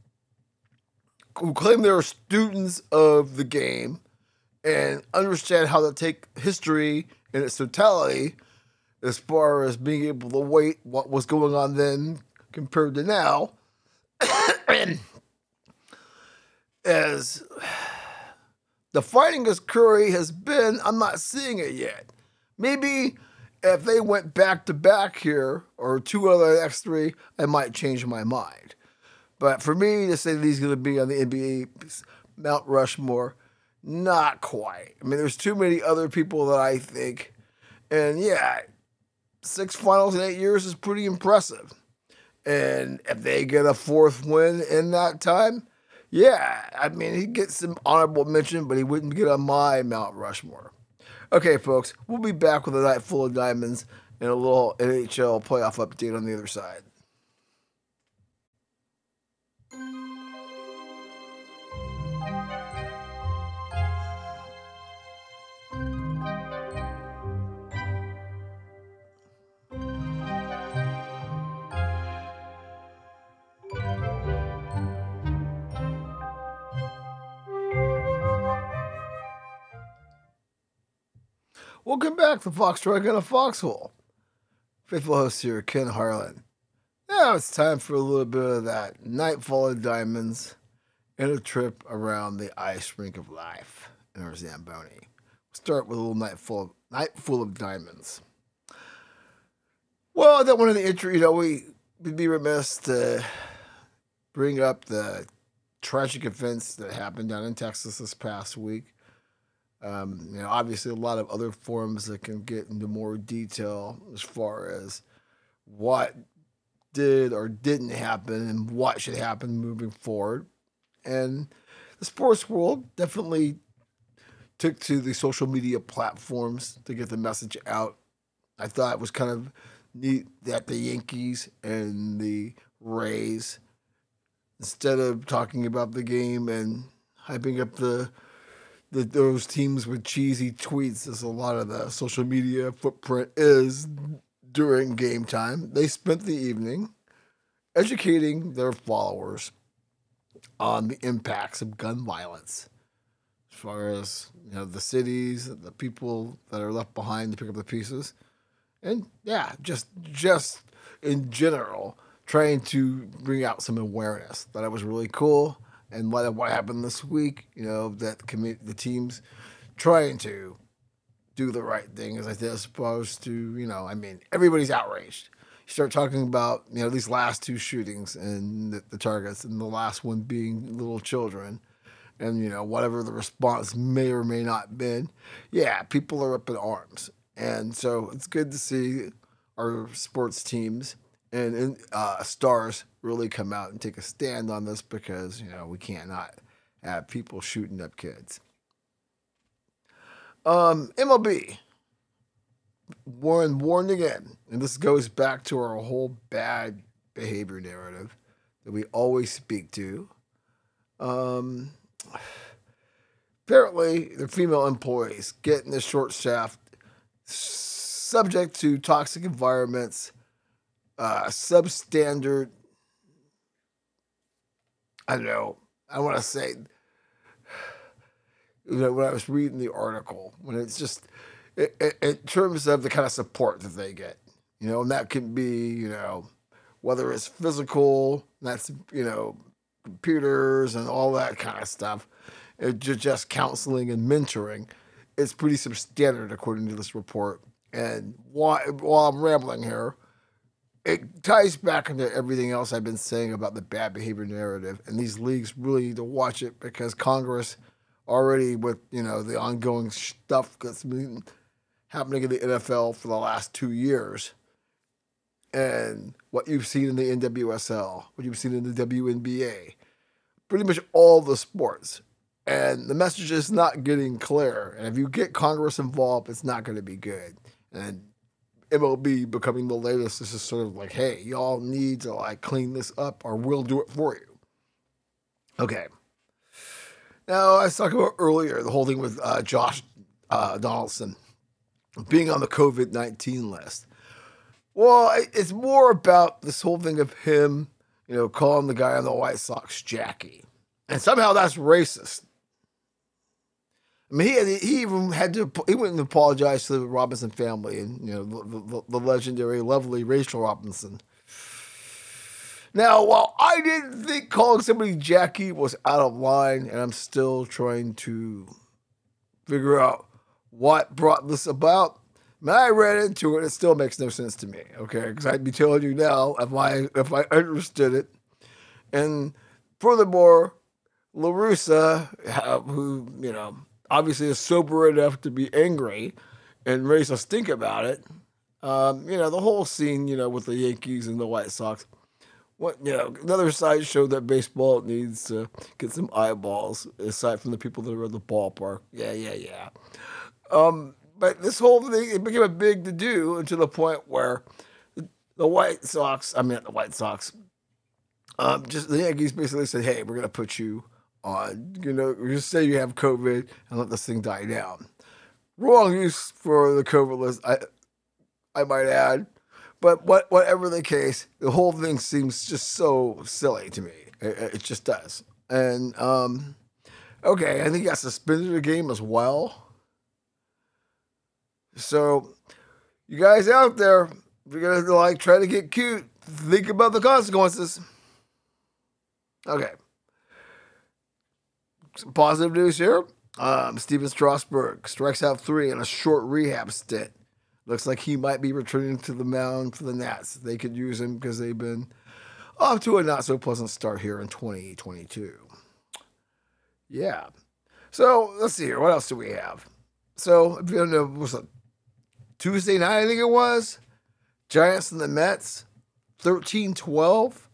who claim they're students of the game and understand how to take history in its totality as far as being able to wait what was going on then compared to now. as the fighting as Curry has been, I'm not seeing it yet. Maybe if they went back to back here or two other X three, I might change my mind. But for me to say that he's going to be on the NBA Mount Rushmore, not quite. I mean, there's too many other people that I think, and yeah, six finals in eight years is pretty impressive. And if they get a fourth win in that time, yeah, I mean, he gets some honorable mention, but he wouldn't get on my Mount Rushmore. Okay, folks, we'll be back with a night full of diamonds and a little NHL playoff update on the other side. Welcome back to Fox Trotting in a Foxhole. Faithful host here, Ken Harlan. Now it's time for a little bit of that Nightfall of Diamonds and a trip around the ice rink of life in our Zamboni. We'll start with a little Nightfall of, night full of diamonds. Well, that one of the intro, you know, we, would be remiss to bring up the tragic events that happened down in Texas this past week um, you know, obviously, a lot of other forums that can get into more detail as far as what did or didn't happen and what should happen moving forward. And the sports world definitely took to the social media platforms to get the message out. I thought it was kind of neat that the Yankees and the Rays, instead of talking about the game and hyping up the those teams with cheesy tweets, as a lot of the social media footprint is during game time. They spent the evening educating their followers on the impacts of gun violence, as far as you know the cities, the people that are left behind to pick up the pieces, and yeah, just just in general, trying to bring out some awareness. That it was really cool and what what happened this week, you know, that the, the teams trying to do the right thing as opposed to, you know, I mean, everybody's outraged. You start talking about, you know, these last two shootings and the, the targets, and the last one being little children, and you know, whatever the response may or may not been, yeah, people are up in arms, and so it's good to see our sports teams and uh, stars really come out and take a stand on this because you know we can't not have people shooting up kids. Um, MLB Warren warned again, and this goes back to our whole bad behavior narrative that we always speak to. Um, apparently, the female employees getting the short shaft, subject to toxic environments uh, substandard. I don't know. I want to say, you know, when I was reading the article, when it's just in terms of the kind of support that they get, you know, and that can be, you know, whether it's physical, that's, you know, computers and all that kind of stuff, it just, just counseling and mentoring. It's pretty substandard according to this report. And while, while I'm rambling here, it ties back into everything else I've been saying about the bad behavior narrative, and these leagues really need to watch it because Congress already with you know the ongoing stuff that's been happening in the NFL for the last two years, and what you've seen in the NWSL, what you've seen in the WNBA, pretty much all the sports, and the message is not getting clear. And if you get Congress involved, it's not going to be good. And MLB becoming the latest. This is sort of like, hey, y'all need to like clean this up, or we'll do it for you. Okay. Now I was talking about earlier the whole thing with uh, Josh uh, Donaldson being on the COVID nineteen list. Well, it's more about this whole thing of him, you know, calling the guy on the White Sox Jackie, and somehow that's racist. I mean, he had, he even had to he went and apologized to the Robinson family and you know the, the, the legendary, lovely Rachel Robinson. Now, while I didn't think calling somebody Jackie was out of line, and I'm still trying to figure out what brought this about, when I read into it, it still makes no sense to me. Okay, because I'd be telling you now if I if I understood it, and furthermore, La Russa, uh, who you know obviously is sober enough to be angry and raise a stink about it. Um, you know, the whole scene, you know, with the Yankees and the White Sox. What you know, another side show that baseball needs to get some eyeballs aside from the people that are at the ballpark. Yeah, yeah, yeah. Um, but this whole thing it became a big to do to the point where the White Sox, I mean the White Sox, um, just the Yankees basically said, "Hey, we're gonna put you on, you know, you say you have COVID and let this thing die down. Wrong use for the COVID list, I, I might add. But what, whatever the case, the whole thing seems just so silly to me. It, it just does. And um, okay, I think he got suspended the game as well. So, you guys out there, if you're gonna like try to get cute, think about the consequences. Okay positive news here. Um, Stephen Strasburg strikes out three in a short rehab stint. Looks like he might be returning to the mound for the Nats. They could use him because they've been off to a not so pleasant start here in 2022. Yeah. So let's see here. What else do we have? So if you don't know, was it Tuesday night? I think it was Giants and the Mets, 13 12.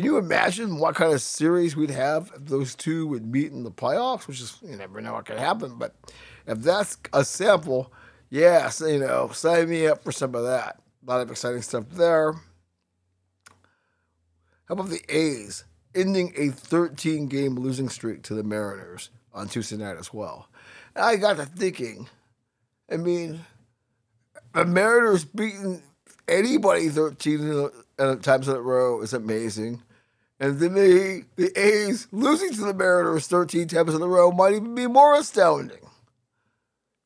Can you imagine what kind of series we'd have if those two would meet in the playoffs? Which is you never know what could happen, but if that's a sample, yes, you know, sign me up for some of that. A lot of exciting stuff there. How about the A's ending a 13 game losing streak to the Mariners on Tuesday night as well? I got to thinking, I mean, the Mariners beating anybody 13 times in a row is amazing. And then the, the A's losing to the Mariners 13 times in a row might even be more astounding.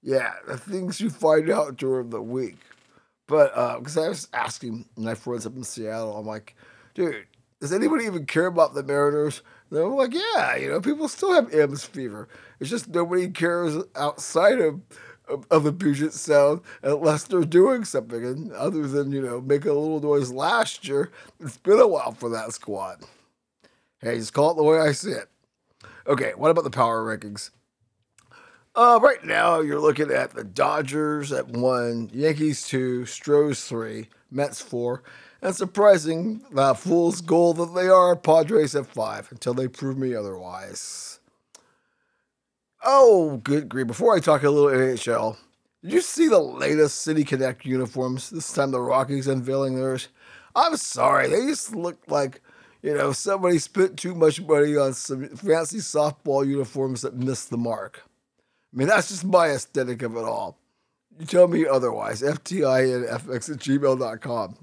Yeah, the things you find out during the week. But because uh, I was asking my friends up in Seattle, I'm like, dude, does anybody even care about the Mariners? And they're like, yeah, you know, people still have M's fever. It's just nobody cares outside of of, of the Puget Sound unless they're doing something. And other than, you know, making a little noise last year, it's been a while for that squad. Hey, just call it the way I see it. Okay, what about the power rankings? Uh, right now, you're looking at the Dodgers at one, Yankees two, Stros three, Mets four, and surprising, the fool's goal that they are, Padres at five, until they prove me otherwise. Oh, good grief. Before I talk a little NHL, did you see the latest City Connect uniforms? This time the Rockies unveiling theirs. I'm sorry, they just look like you know, somebody spent too much money on some fancy softball uniforms that missed the mark. I mean, that's just my aesthetic of it all. You tell me otherwise. FTINFX at gmail.com.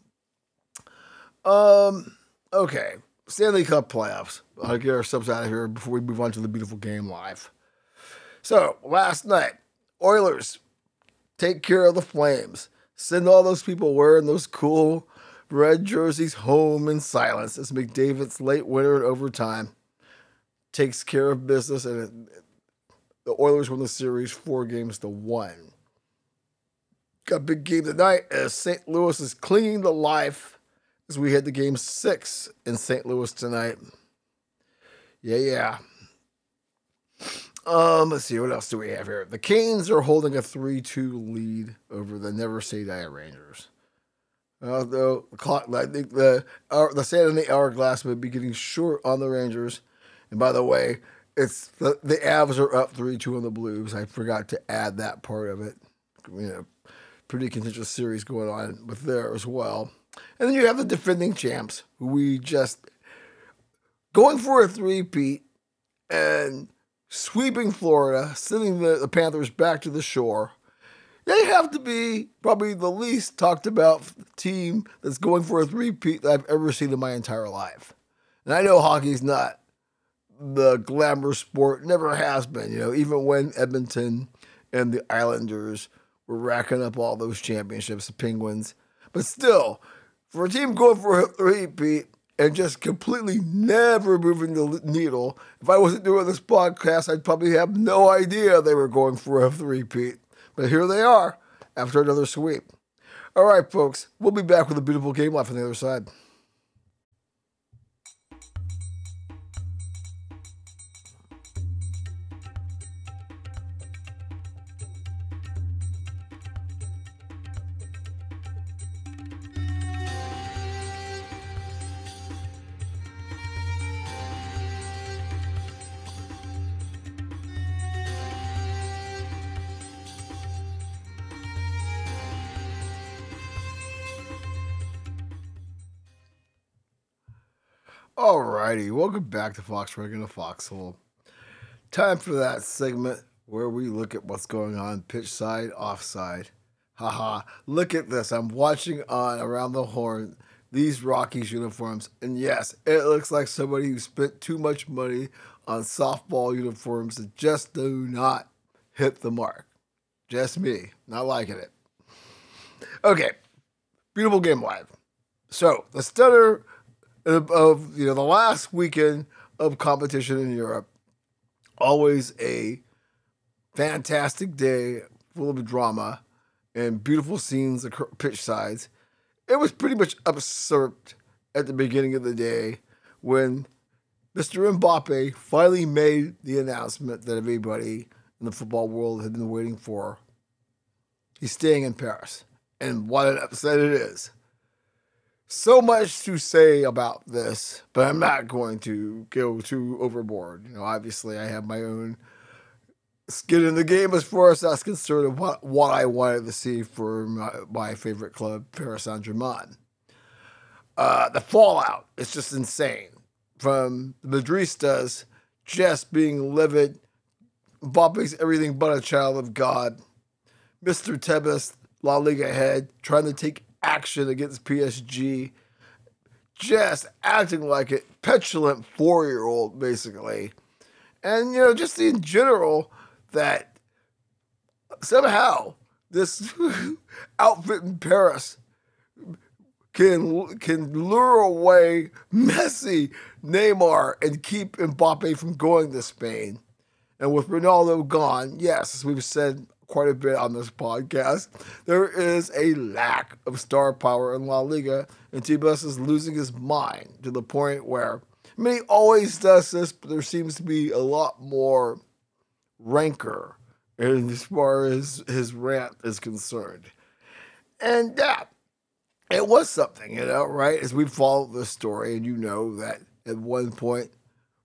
Um, okay. Stanley Cup playoffs. I'll get ourselves out of here before we move on to the beautiful game live. So, last night, Oilers take care of the Flames. Send all those people wearing those cool red jerseys home in silence as McDavid's late winner in overtime takes care of business, and it, the Oilers win the series four games to one. Got a big game tonight as St. Louis is clinging to life as we head to game six in St. Louis tonight. Yeah, yeah. Um, let's see, what else do we have here? The Canes are holding a 3 2 lead over the Never Say Die Rangers. Although the clock, I think the hour, the the hourglass may be getting short on the Rangers. And by the way, it's the, the Avs are up 3 2 on the Blues. I forgot to add that part of it. You know, pretty contentious series going on with there as well. And then you have the defending champs, who we just going for a three-peat and sweeping Florida, sending the, the Panthers back to the shore. They have to be probably the least talked about team that's going for a three-peat that I've ever seen in my entire life. And I know hockey's not the glamour sport, never has been, you know, even when Edmonton and the Islanders were racking up all those championships, the Penguins. But still, for a team going for a three-peat, and just completely never moving the needle. If I wasn't doing this podcast, I'd probably have no idea they were going for a three-peat. But here they are after another sweep. All right, folks, we'll be back with a beautiful game life on the other side. Alrighty, welcome back to Fox Regular Foxhole. Time for that segment where we look at what's going on pitch side, offside. Haha, look at this. I'm watching on Around the Horn these Rockies uniforms, and yes, it looks like somebody who spent too much money on softball uniforms that just do not hit the mark. Just me, not liking it. Okay, beautiful game live. So the stunner of, of you know the last weekend of competition in Europe. Always a fantastic day, full of drama and beautiful scenes, pitch sides. It was pretty much absurd at the beginning of the day when Mr. Mbappe finally made the announcement that everybody in the football world had been waiting for. He's staying in Paris. And what an upset it is so much to say about this, but I'm not going to go too overboard. You know, obviously, I have my own skin in the game as far as that's concerned what, what I wanted to see for my, my favorite club, Paris Saint Germain. Uh, the fallout is just insane from the Madridistas just being livid. Mbappe's everything but a child of God. Mr. Tebas, La Liga head, trying to take action against PSG, just acting like a petulant four year old, basically. And, you know, just in general, that somehow this outfit in Paris can can lure away Messi, Neymar, and keep Mbappe from going to Spain. And with Ronaldo gone, yes, as we've said quite a bit on this podcast. There is a lack of star power in La Liga, and Tebas is losing his mind to the point where, I mean, he always does this, but there seems to be a lot more rancor as far as his rant is concerned. And yeah, it was something, you know, right? As we follow the story, and you know that at one point,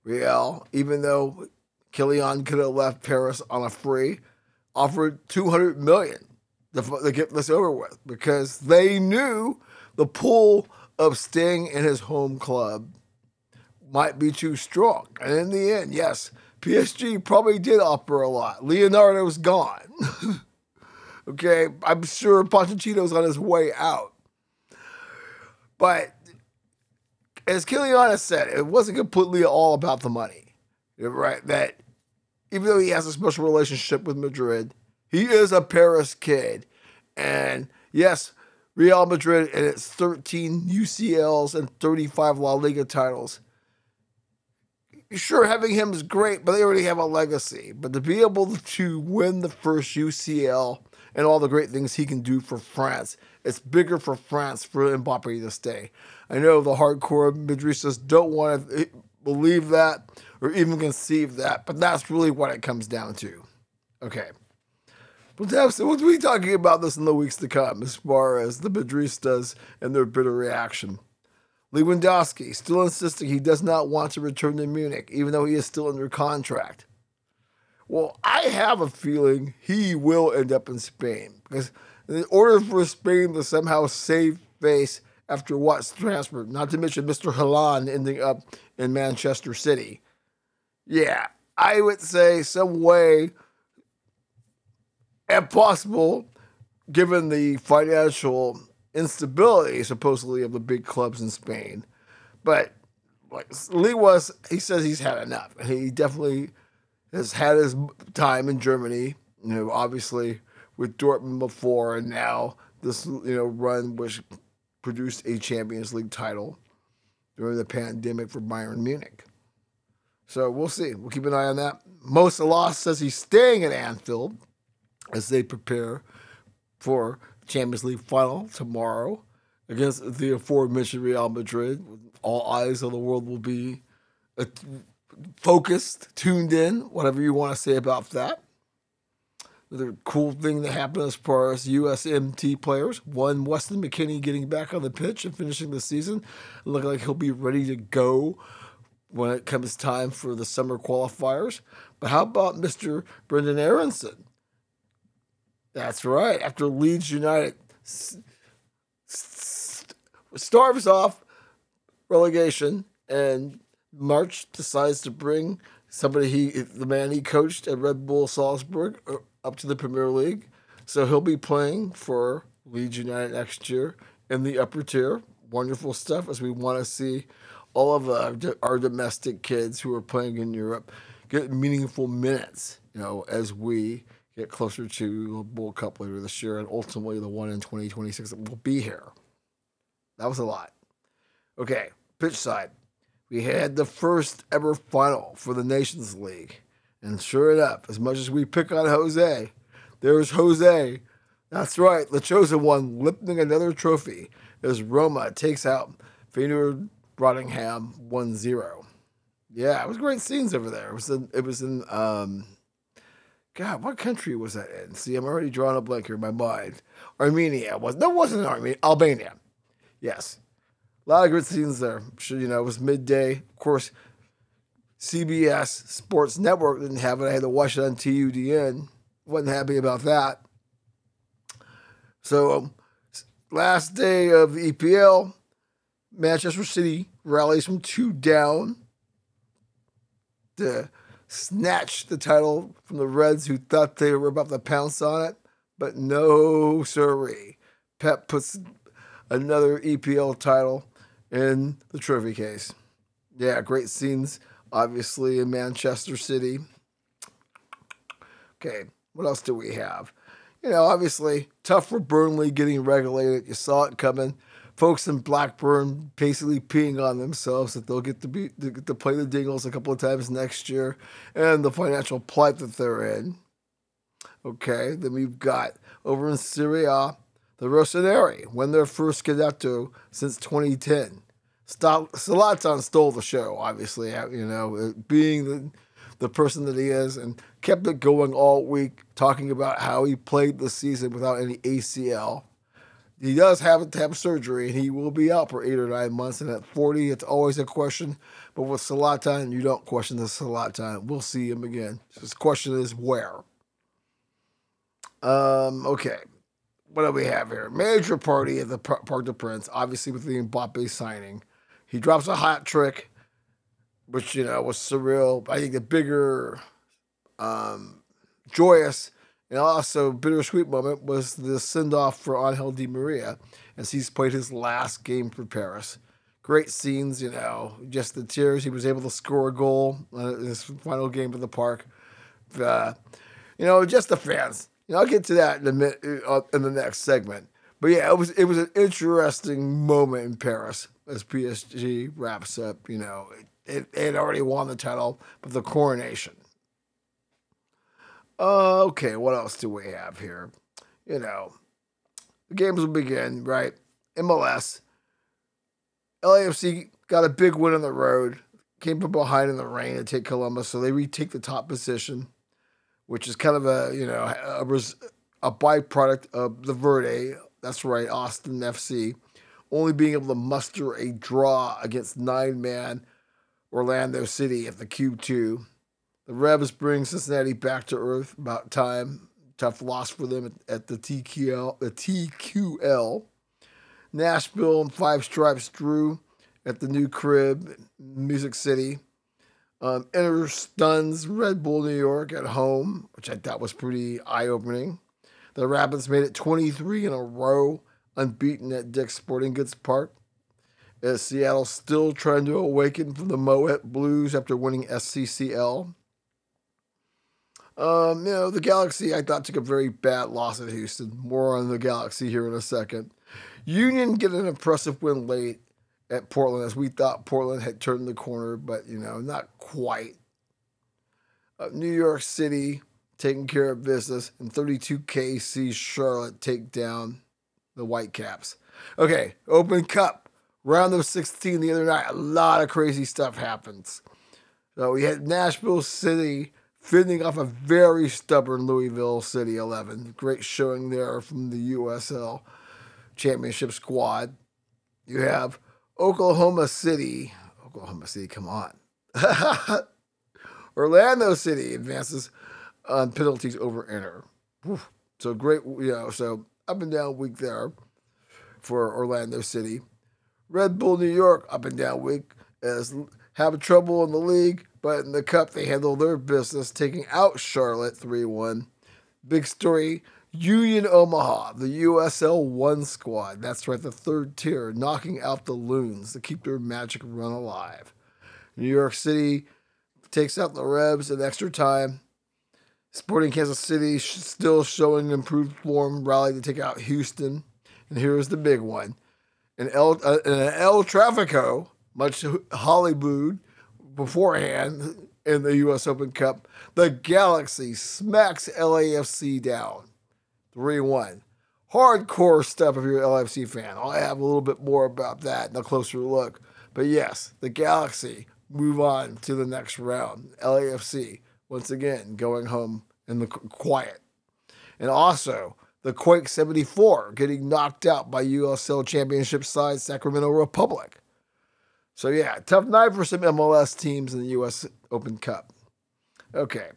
Real, even though Kylian could have left Paris on a free, offered 200 million to, to get this over with because they knew the pull of staying in his home club might be too strong. And in the end, yes, PSG probably did offer a lot. Leonardo's gone. okay, I'm sure Pochettino's on his way out. But as Kylian said, it wasn't completely all about the money. Right? That even though he has a special relationship with Madrid, he is a Paris kid. And yes, Real Madrid and its 13 UCLs and 35 La Liga titles. Sure, having him is great, but they already have a legacy. But to be able to win the first UCL and all the great things he can do for France. It's bigger for France for Mbappe to stay. I know the hardcore Madridistas don't want to believe that or even conceive that, but that's really what it comes down to. Okay. We'll, we'll be talking about this in the weeks to come as far as the Madridistas and their bitter reaction. Lewandowski still insisting he does not want to return to Munich, even though he is still under contract. Well, I have a feeling he will end up in Spain because in order for Spain to somehow save face after Watt's transfer, not to mention Mr. Haaland ending up in Manchester City, yeah, I would say some way, if possible, given the financial instability supposedly of the big clubs in Spain. But like Lee was, he says he's had enough. He definitely has had his time in Germany. You know, obviously with Dortmund before, and now this you know run which produced a Champions League title during the pandemic for Bayern Munich. So we'll see. We'll keep an eye on that. Mo Salah says he's staying at Anfield as they prepare for Champions League final tomorrow against the aforementioned Real Madrid. All eyes of the world will be uh, focused, tuned in, whatever you want to say about that. The cool thing that happened as far as USMT players. One, Weston McKennie getting back on the pitch and finishing the season. Looking like he'll be ready to go when it comes time for the summer qualifiers. But how about Mr. Brendan Aaronson? That's right. After Leeds United starves off relegation and Marsch decides to bring somebody he, the man he coached at Red Bull Salzburg, uh, up to the Premier League. So he'll be playing for Leeds United next year in the upper tier. Wonderful stuff as we want to see all of our, our domestic kids who are playing in Europe get meaningful minutes, you know, as we get closer to the World Cup later this year and ultimately the one in 2026 that will be here. That was a lot. Okay, pitch side we had the first ever final for the Nations League. And sure enough, as much as we pick on Jose, there's Jose. That's right, the chosen one lifting another trophy as Roma takes out Feyenoord Rotterdam 1 0. Yeah, it was great scenes over there. It was in, it was in um, God, what country was that in? See, I'm already drawing a blank here in my mind. Armenia was no, wasn't Armenia. Albania. Yes, a lot of good scenes there. Sure, you know, it was midday. Of course, CBS Sports Network didn't have it. I had to watch it on TUDN. Wasn't happy about that. So, um, last day of the EPL, Manchester City rallies from two down to snatch the title from the Reds, who thought they were about to pounce on it. But no, sirree. Pep puts another EPL title in the trophy case. Yeah, great scenes, obviously, in Manchester City. Okay, what else do we have? You know, obviously, tough for Burnley getting regulated. You saw it coming. Folks in Blackburn basically peeing on themselves that they'll get to be to, get to play the Dingles a couple of times next year, and the financial plight that they're in. Okay, then we've got over in Serie A the Rossoneri won their first Scudetto since 2010. Zlatan stole the show, obviously, you know, being the, the person that he is, and kept it going all week, talking about how he played the season without any ACL. He does have to have surgery, and he will be out for eight or nine months. And at 40, it's always a question. But with Zlatan, you don't question the Zlatan. We'll see him again. His question is where. Um, okay what do we have here? Major party at the Parc des Princes, obviously with the Mbappe signing. He drops a hot trick, which, you know, was surreal. I think the bigger, um, joyous, and also bittersweet moment was the send off for Angel Di Maria as he's played his last game for Paris. Great scenes, you know, just the tears. He was able to score a goal in his final game for the park. Uh, you know, just the fans you know, I'll get to that in the uh, in the next segment. But yeah, it was it was an interesting moment in Paris as PSG wraps up. You know, it, it, had already won the title, but the coronation. Uh, okay, what else do we have here? you know, the games will begin, right? MLS. LAFC got a big win on the road, came from behind in the rain to take Columbus, so they retake the top position, which is kind of a, you know, a, a byproduct of the Verde. That's right, Austin FC. Only being able to muster a draw against nine man Orlando City at the Q2. The Rebs bring Cincinnati back to earth about time. Tough loss for them at, at the TQL, the TQL. Nashville and Five Stripes drew at the new crib, Music City. Um, stuns Red Bull New York at home, which I thought was pretty eye opening. The Rapids made it 23 in a row, unbeaten at Dick's Sporting Goods Park. As Seattle still trying to awaken from the Moet Blues after winning SCCL. Um, you know, the Galaxy, I thought, took a very bad loss at Houston. More on the Galaxy here in a second. Union get an impressive win late at Portland as we thought Portland had turned the corner, but, you know, not quite. Uh, New York City taking care of business, and 32K sees Charlotte take down the Whitecaps. Okay, Open Cup, round of 16 the other night. A lot of crazy stuff happens. So we had Nashville City fending off a very stubborn Louisville City 11. Great showing there from the USL Championship squad. You have Oklahoma City. Oklahoma City, come on. Orlando City advances on penalties over Inter. So great, you know, so up and down week there for Orlando City. Red Bull New York, up and down week, as having trouble in the league, but in the cup they handle their business, taking out Charlotte 3 1. Big story Union Omaha, the USL 1 squad. That's right, the third tier, knocking out the Loons to keep their magic run alive. New York City takes out the Rebs in extra time. Sporting Kansas City still showing improved form, rally to take out Houston. And here's the big one. In El, uh, an El Trafico, much Hollywood beforehand in the U.S. Open Cup, the Galaxy smacks LAFC down 3 1. Hardcore stuff if you're an LAFC fan. I'll have a little bit more about that in a closer look. But yes, the Galaxy move on to the next round. LAFC once again going home in the quiet. And also, the Quake 74 getting knocked out by USL Championship side Sacramento Republic. So, yeah, tough night for some MLS teams in the US Open Cup. Okay.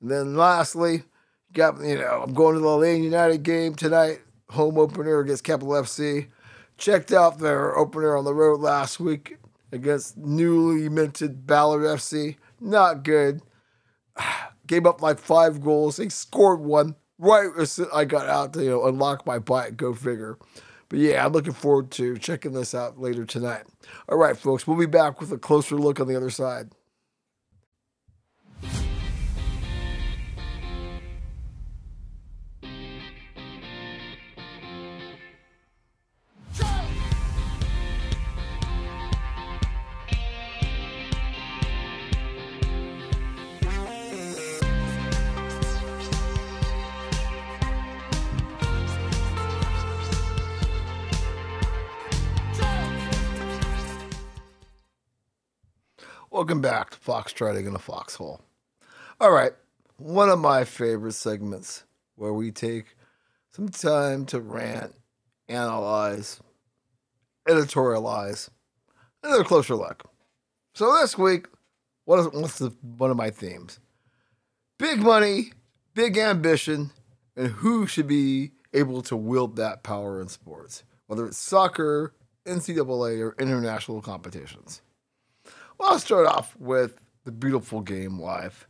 And then lastly, got, you know, I'm going to the Lane United game tonight, home opener against Capital FC. Checked out their opener on the road last week against newly minted Ballard FC. Not good. Gave up like five goals. They scored one right as I got out to you know unlock my bike. Go figure. But yeah, I'm looking forward to checking this out later tonight. All right, folks, we'll be back with a closer look on the other side. Welcome back to Foxtrotting in a Foxhole. All right, one of my favorite segments where we take some time to rant, analyze, editorialize, and a closer look. So this week, what is what's the, one of my themes? Big money, big ambition, and who should be able to wield that power in sports, whether it's soccer, NCAA, or international competitions. I'll start off with the beautiful game life.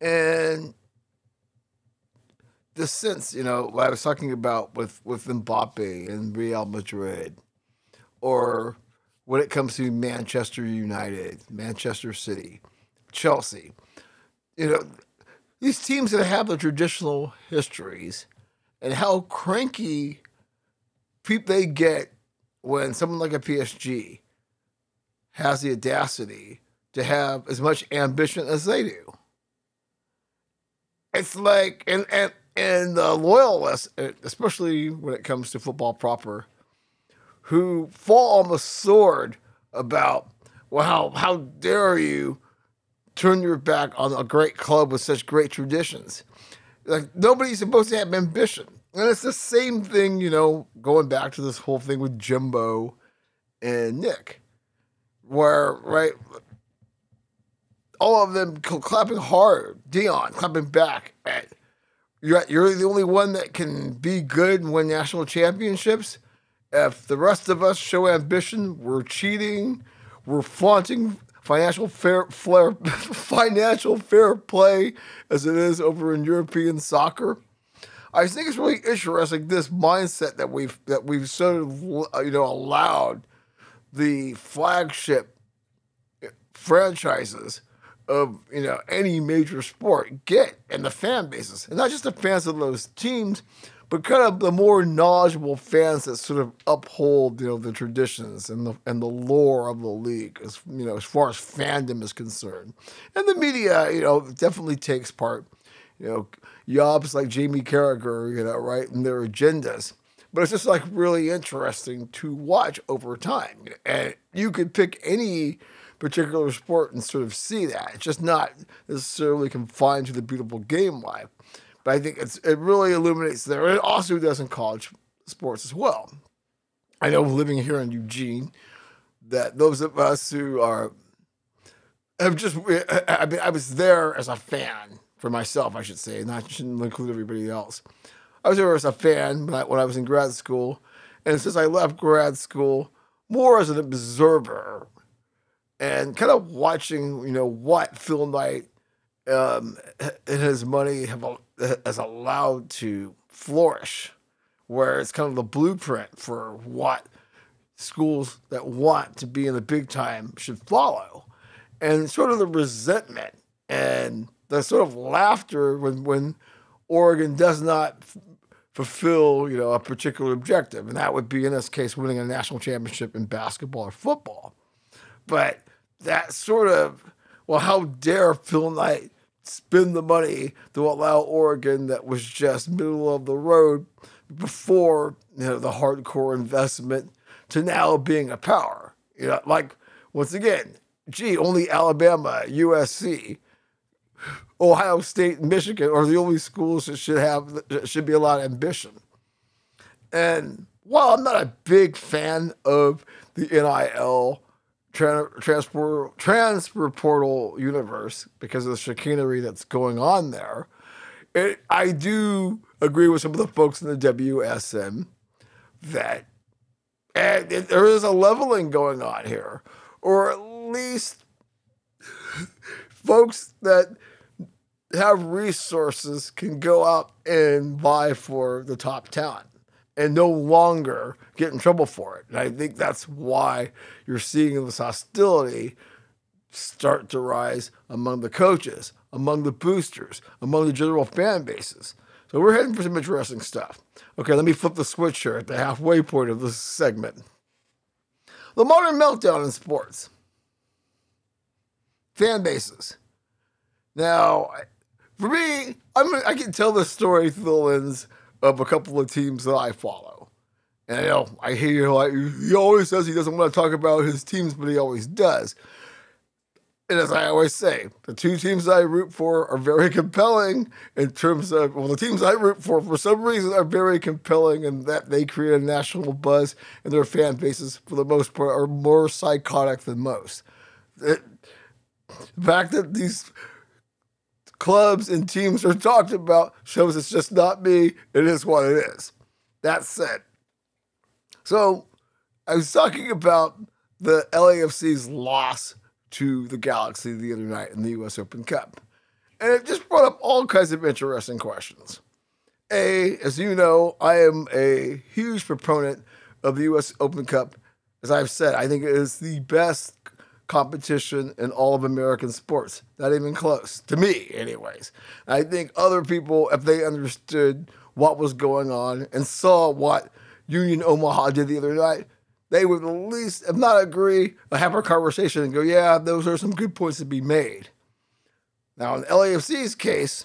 And the sense, you know, what I was talking about with, with Mbappe and Real Madrid, or when it comes to Manchester United, Manchester City, Chelsea, you know, these teams that have the traditional histories and how cranky people they get when someone like a PSG has the audacity to have as much ambition as they do. It's like, and, and and the loyalists, especially when it comes to football proper, who fall on the sword about, well, how, how dare you turn your back on a great club with such great traditions? Like, nobody's supposed to have ambition. And it's the same thing, you know, going back to this whole thing with Jimbo and Nick, where, right, all of them clapping hard, Deion clapping back at you're, you're the only one that can be good and win national championships. If the rest of us show ambition, we're cheating, we're flaunting financial fair, fair financial fair play as it is over in European soccer. I think it's really interesting this mindset that we've that we've sort of you know allowed the flagship franchises of you know any major sport get and the fan bases, and not just the fans of those teams, but kind of the more knowledgeable fans that sort of uphold you know the traditions and the and the lore of the league as you know as far as fandom is concerned, and the media you know definitely takes part, you know yobs like Jamie Carragher you know right and their agendas. But it's just like really interesting to watch over time. And you could pick any particular sport and sort of see that. It's just not necessarily confined to the beautiful game life. But I think it's it really illuminates there. It also does in college sports as well. I know living here in Eugene that those of us who are have just I mean I was there as a fan for myself, I should say, not shouldn't include everybody else. I was as a fan when I, when I was in grad school, and since I left grad school, more as an observer and kind of watching, you know, what Phil Knight um, and his money have has allowed to flourish, where it's kind of the blueprint for what schools that want to be in the big time should follow, and sort of the resentment and the sort of laughter when when Oregon does not f- fulfill, you know, a particular objective, and that would be in this case winning a national championship in basketball or football. But that sort of, well, how dare Phil Knight spend the money to allow Oregon that was just middle of the road before you know the hardcore investment to now being a power. You know, like once again, gee, only Alabama, USC, Ohio State, and Michigan are the only schools that should have that should be a lot of ambition. And while I'm not a big fan of the NIL tra- transfer transfer portal universe because of the chicanery that's going on there. It, I do agree with some of the folks in the WSM that and it, there is a leveling going on here, or at least folks that have resources can go out and buy for the top talent and no longer get in trouble for it. And I think that's why you're seeing this hostility start to rise among the coaches, among the boosters, among the general fan bases. So we're heading for some interesting stuff. Okay, let me flip the switch here at the halfway point of this segment. The modern meltdown in sports. Fan bases. Now, for me, I'm, I can tell this story through the lens of a couple of teams that I follow. And I know I hear like he always says he doesn't want to talk about his teams, but he always does. And as I always say, the two teams I root for are very compelling in terms of well, the teams I root for for some reason are very compelling in that they create a national buzz and their fan bases for the most part are more psychotic than most. It, the fact that these clubs and teams are talked about shows it's just not me. It is what it is. That said, so I was talking about the LAFC's loss to the Galaxy the other night in the US Open Cup. And it just brought up all kinds of interesting questions. A, as you know, I am a huge proponent of the US Open Cup. As I've said, I think it is the best competition in all of American sports. Not even close, to me, anyways. I think other people, if they understood what was going on and saw what Union Omaha did the other night, they would at least, if not agree, have a conversation and go, yeah, those are some good points to be made. Now, in LAFC's case,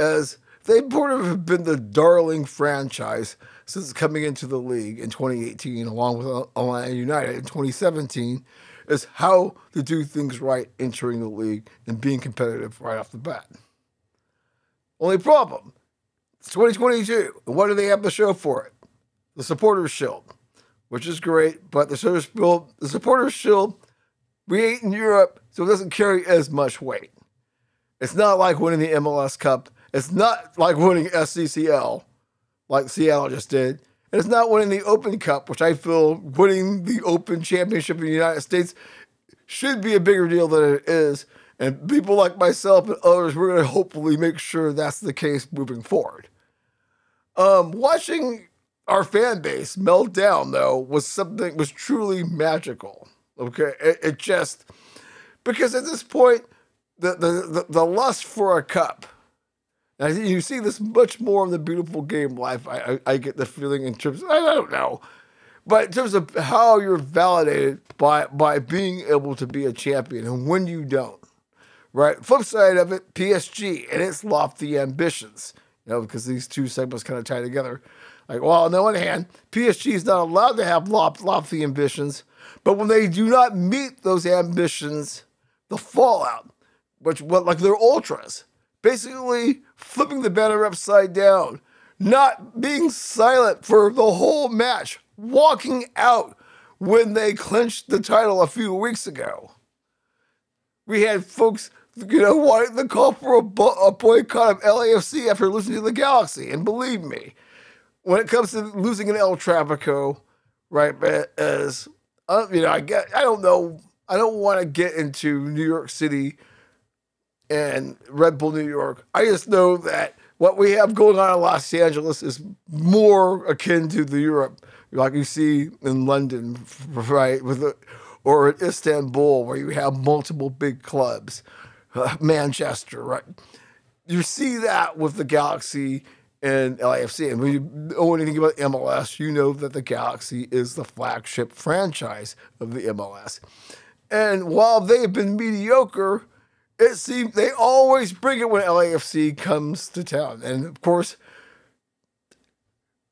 as they sort of have been the darling franchise since coming into the league in 2018, along with Atlanta United in 2017, is how to do things right entering the league and being competitive right off the bat. Only problem, it's 2022. And what do they have to show for it? The Supporters Shield, which is great, but the Supporters Shield, the Supporters Shield, we ain't in Europe, so it doesn't carry as much weight. It's not like winning the MLS Cup. It's not like winning SCCL, like Seattle just did. And it's not winning the Open Cup, which I feel winning the Open Championship in the United States should be a bigger deal than it is. And people like myself and others, we're going to hopefully make sure that's the case moving forward. Um, watching our fan base melt down, though, was something was truly magical. Okay, it, it just because at this point, the, the the the lust for a cup. You see this much more in the beautiful game life. I, I, I get the feeling in terms. Of, I don't know, but in terms of how you're validated by by being able to be a champion and when you don't right? Flip side of it, PSG and its lofty ambitions, you know, because these two segments kind of tie together. Like, well, on the one hand, PSG is not allowed to have lofty ambitions, but when they do not meet those ambitions, the fallout, which what like their ultras, basically flipping the banner upside down, not being silent for the whole match, walking out when they clinched the title a few weeks ago. We had folks you know, wanting the call for a, bo- a boycott of LAFC after losing to the Galaxy. And believe me, when it comes to losing an El Trafico, right, as uh, you know, I get, I don't know, I don't want to get into New York City and Red Bull New York. I just know that what we have going on in Los Angeles is more akin to the Europe, like you see in London, right, with the, or in Istanbul, where you have multiple big clubs uh, Manchester, right? You see that with the Galaxy and LAFC. And when you know anything about MLS, you know that the Galaxy is the flagship franchise of the MLS. And while they've been mediocre, it seems they always bring it when LAFC comes to town. And of course,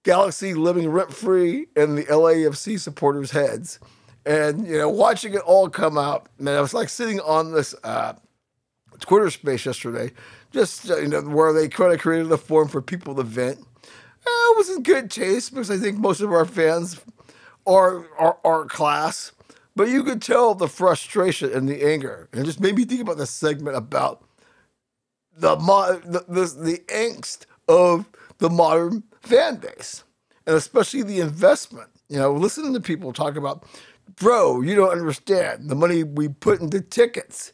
Galaxy living rent free in the LAFC supporters' heads. And, you know, watching it all come out, man, I was like sitting on this uh, Twitter space yesterday, just uh, you know where they kind of created a forum for people to vent. Uh, it was in good taste because I think most of our fans are are our class, but you could tell the frustration and the anger, and it just made me think about the segment about the the, the, the angst of the modern fan base, and especially the investment. You know, listening to people talk about, bro, you don't understand the money we put into tickets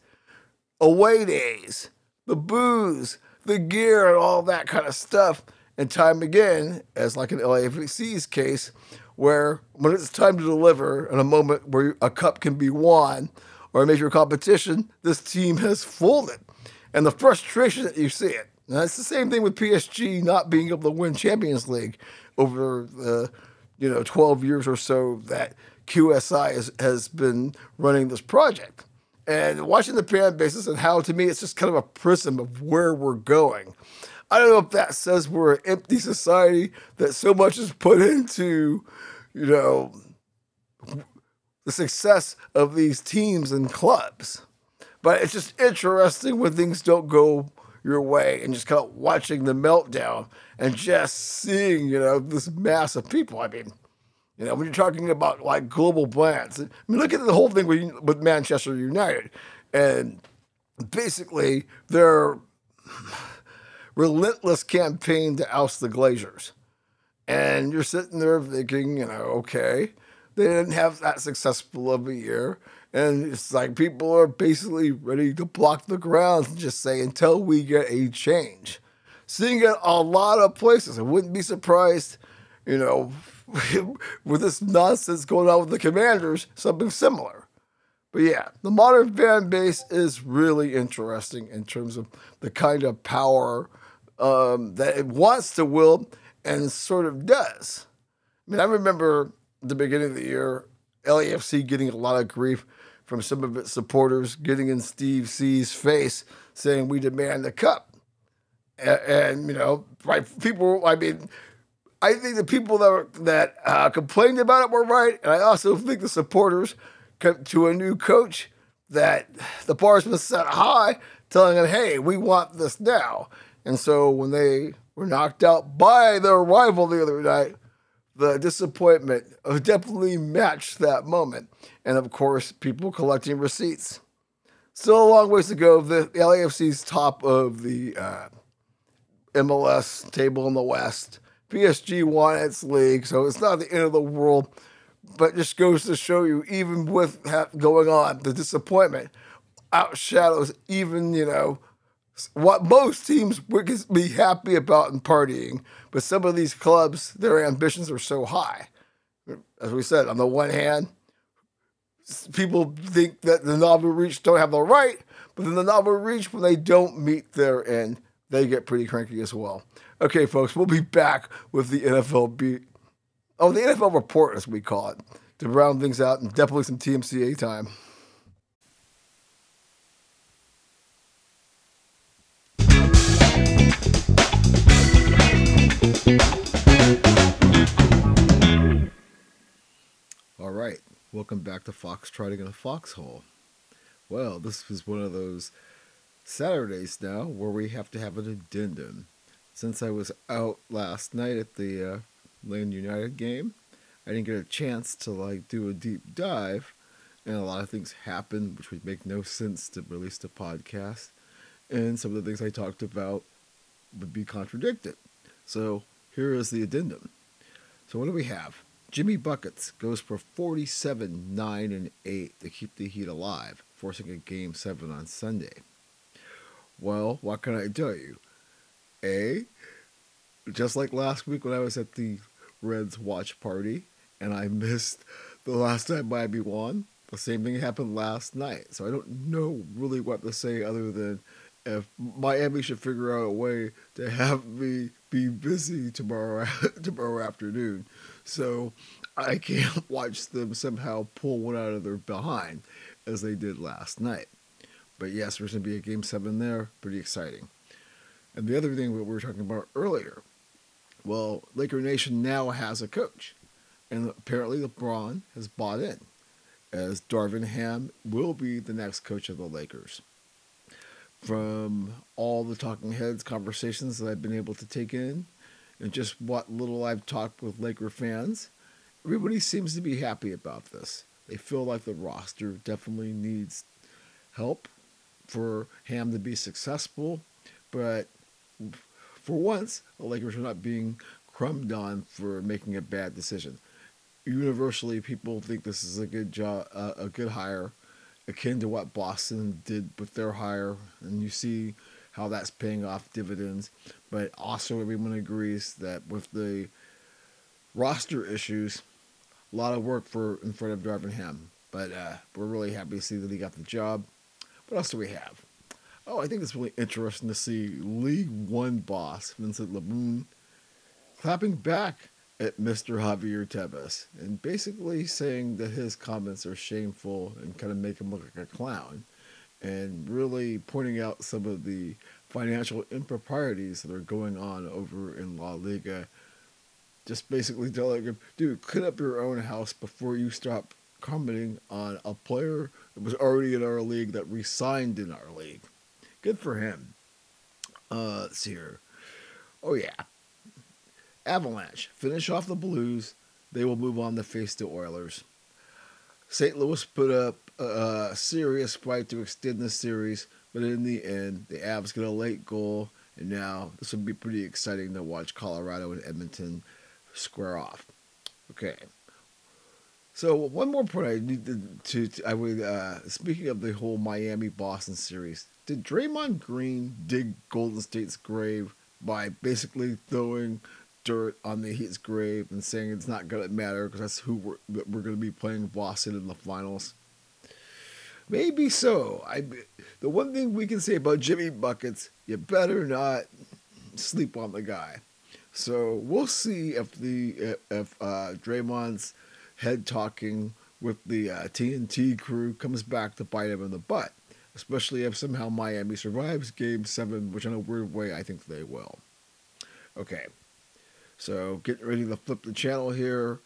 away days, the booze, the gear, and all that kind of stuff. And time again, as like in LAFC's case, where when it's time to deliver in a moment where a cup can be won or a major competition, this team has folded. And the frustration that you see it. And it's the same thing with PSG not being able to win Champions League over the you know 12 years or so that QSI has, has been running this project and watching the fan basis and how to me it's just kind of a prism of where we're going. I don't know if that says we're an empty society that so much is put into, you know, the success of these teams and clubs. But it's just interesting when things don't go your way and just kind of watching the meltdown and just seeing, you know, this mass of people. I mean, you know, when you're talking about like global brands, I mean, look at the whole thing with, with Manchester United, and basically their relentless campaign to oust the Glazers. And you're sitting there thinking, you know, okay, they didn't have that successful of a year. And it's like people are basically ready to block the ground and just say until we get a change. Seeing it a lot of places. I wouldn't be surprised, you know, with this nonsense going on with the commanders, something similar. But yeah, the modern fan base is really interesting in terms of the kind of power um, that it wants to will and sort of does. I mean, I remember the beginning of the year, LAFC getting a lot of grief from some of its supporters, getting in Steve C's face saying, We demand the cup. and, and you know, right? People, I mean, I think the people that that uh, complained about it were right, and I also think the supporters to a new coach that the bar's been set high, telling them, "Hey, we want this now." And so when they were knocked out by their rival the other night, the disappointment definitely matched that moment. And of course, people collecting receipts. Still a long ways to go. The, LAFC's top of the uh, MLS table in the West. PSG won its league, so it's not the end of the world. But just goes to show you, even with that going on, the disappointment outshadows even you know what most teams would be happy about in partying. But some of these clubs, their ambitions are so high. As we said, on the one hand, people think that the nouveau riche don't have the right, but then the nouveau riche, when they don't meet their end, they get pretty cranky as well. Okay, folks, we'll be back with the NFL beat. Oh, the NFL report, as we call it, to round things out and definitely some TMCA time. Right, welcome back to Fox Trotting in a Foxhole. Well, this is one of those Saturdays now where we have to have an addendum. Since I was out last night at the uh, United game, I didn't get a chance to like do a deep dive, and a lot of things happened which would make no sense to release the podcast, and some of the things I talked about would be contradicted. So here is the addendum. So what do we have? Jimmy Buckets goes for 47, 9, and 8 to keep the Heat alive, forcing a game 7 on Sunday. Well, what can I tell you? A, just like last week when I was at the Reds watch party and I missed the last time Miami won, the same thing happened last night. So I don't know really what to say other than if Miami should figure out a way to have me be busy tomorrow tomorrow afternoon, so I can't watch them somehow pull one out of their behind as they did last night. But yes, there's going to be a game seven there. Pretty exciting. And the other thing that we were talking about earlier, well, Laker Nation now has a coach, and apparently LeBron has bought in, as Darvin Ham will be the next coach of the Lakers from all the talking heads conversations that I've been able to take in and just what little I've talked with Laker fans, everybody seems to be happy about this. They feel like the roster definitely needs help for Ham to be successful, but for once, the Lakers are not being crumbed on for making a bad decision. Universally, people think this is a good job, uh, a good hire akin to what Boston did with their hire, and you see how that's paying off dividends. But also, everyone agrees that with the roster issues, a lot of work for in front of Darvin Ham. But uh, we're really happy to see that he got the job. What else do we have? Oh, I think it's really interesting to see League One boss Vincent Labrune clapping back at Mr. Javier Tebas and basically saying that his comments are shameful and kind of make him look like a clown and really pointing out some of the financial improprieties that are going on over in La Liga. Just basically telling him, dude, clean up your own house before you stop commenting on a player that was already in our league that resigned in our league. Good for him. Uh, let's see here. Oh, yeah. Avalanche finish off the Blues. They will move on to face the Oilers. St. Louis put up a, serious fight to extend the series, but in the end, the Avs get a late goal, and now this will be pretty exciting to watch Colorado and Edmonton square off. Okay. So one more point I need to, to, I would uh, speaking of the whole Miami Boston series, did Draymond Green dig Golden State's grave by basically throwing dirt on the Heat's grave and saying it's not going to matter because that's who we're, we're going to be playing Boston in the finals. Maybe so. I the one thing we can say about Jimmy buckets, you better not sleep on the guy. So we'll see if the if uh, Draymond's head talking with the uh, TNT crew comes back to bite him in the butt, especially if somehow Miami survives Game Seven, which in a weird way I think they will. Okay, so getting ready to flip the channel here.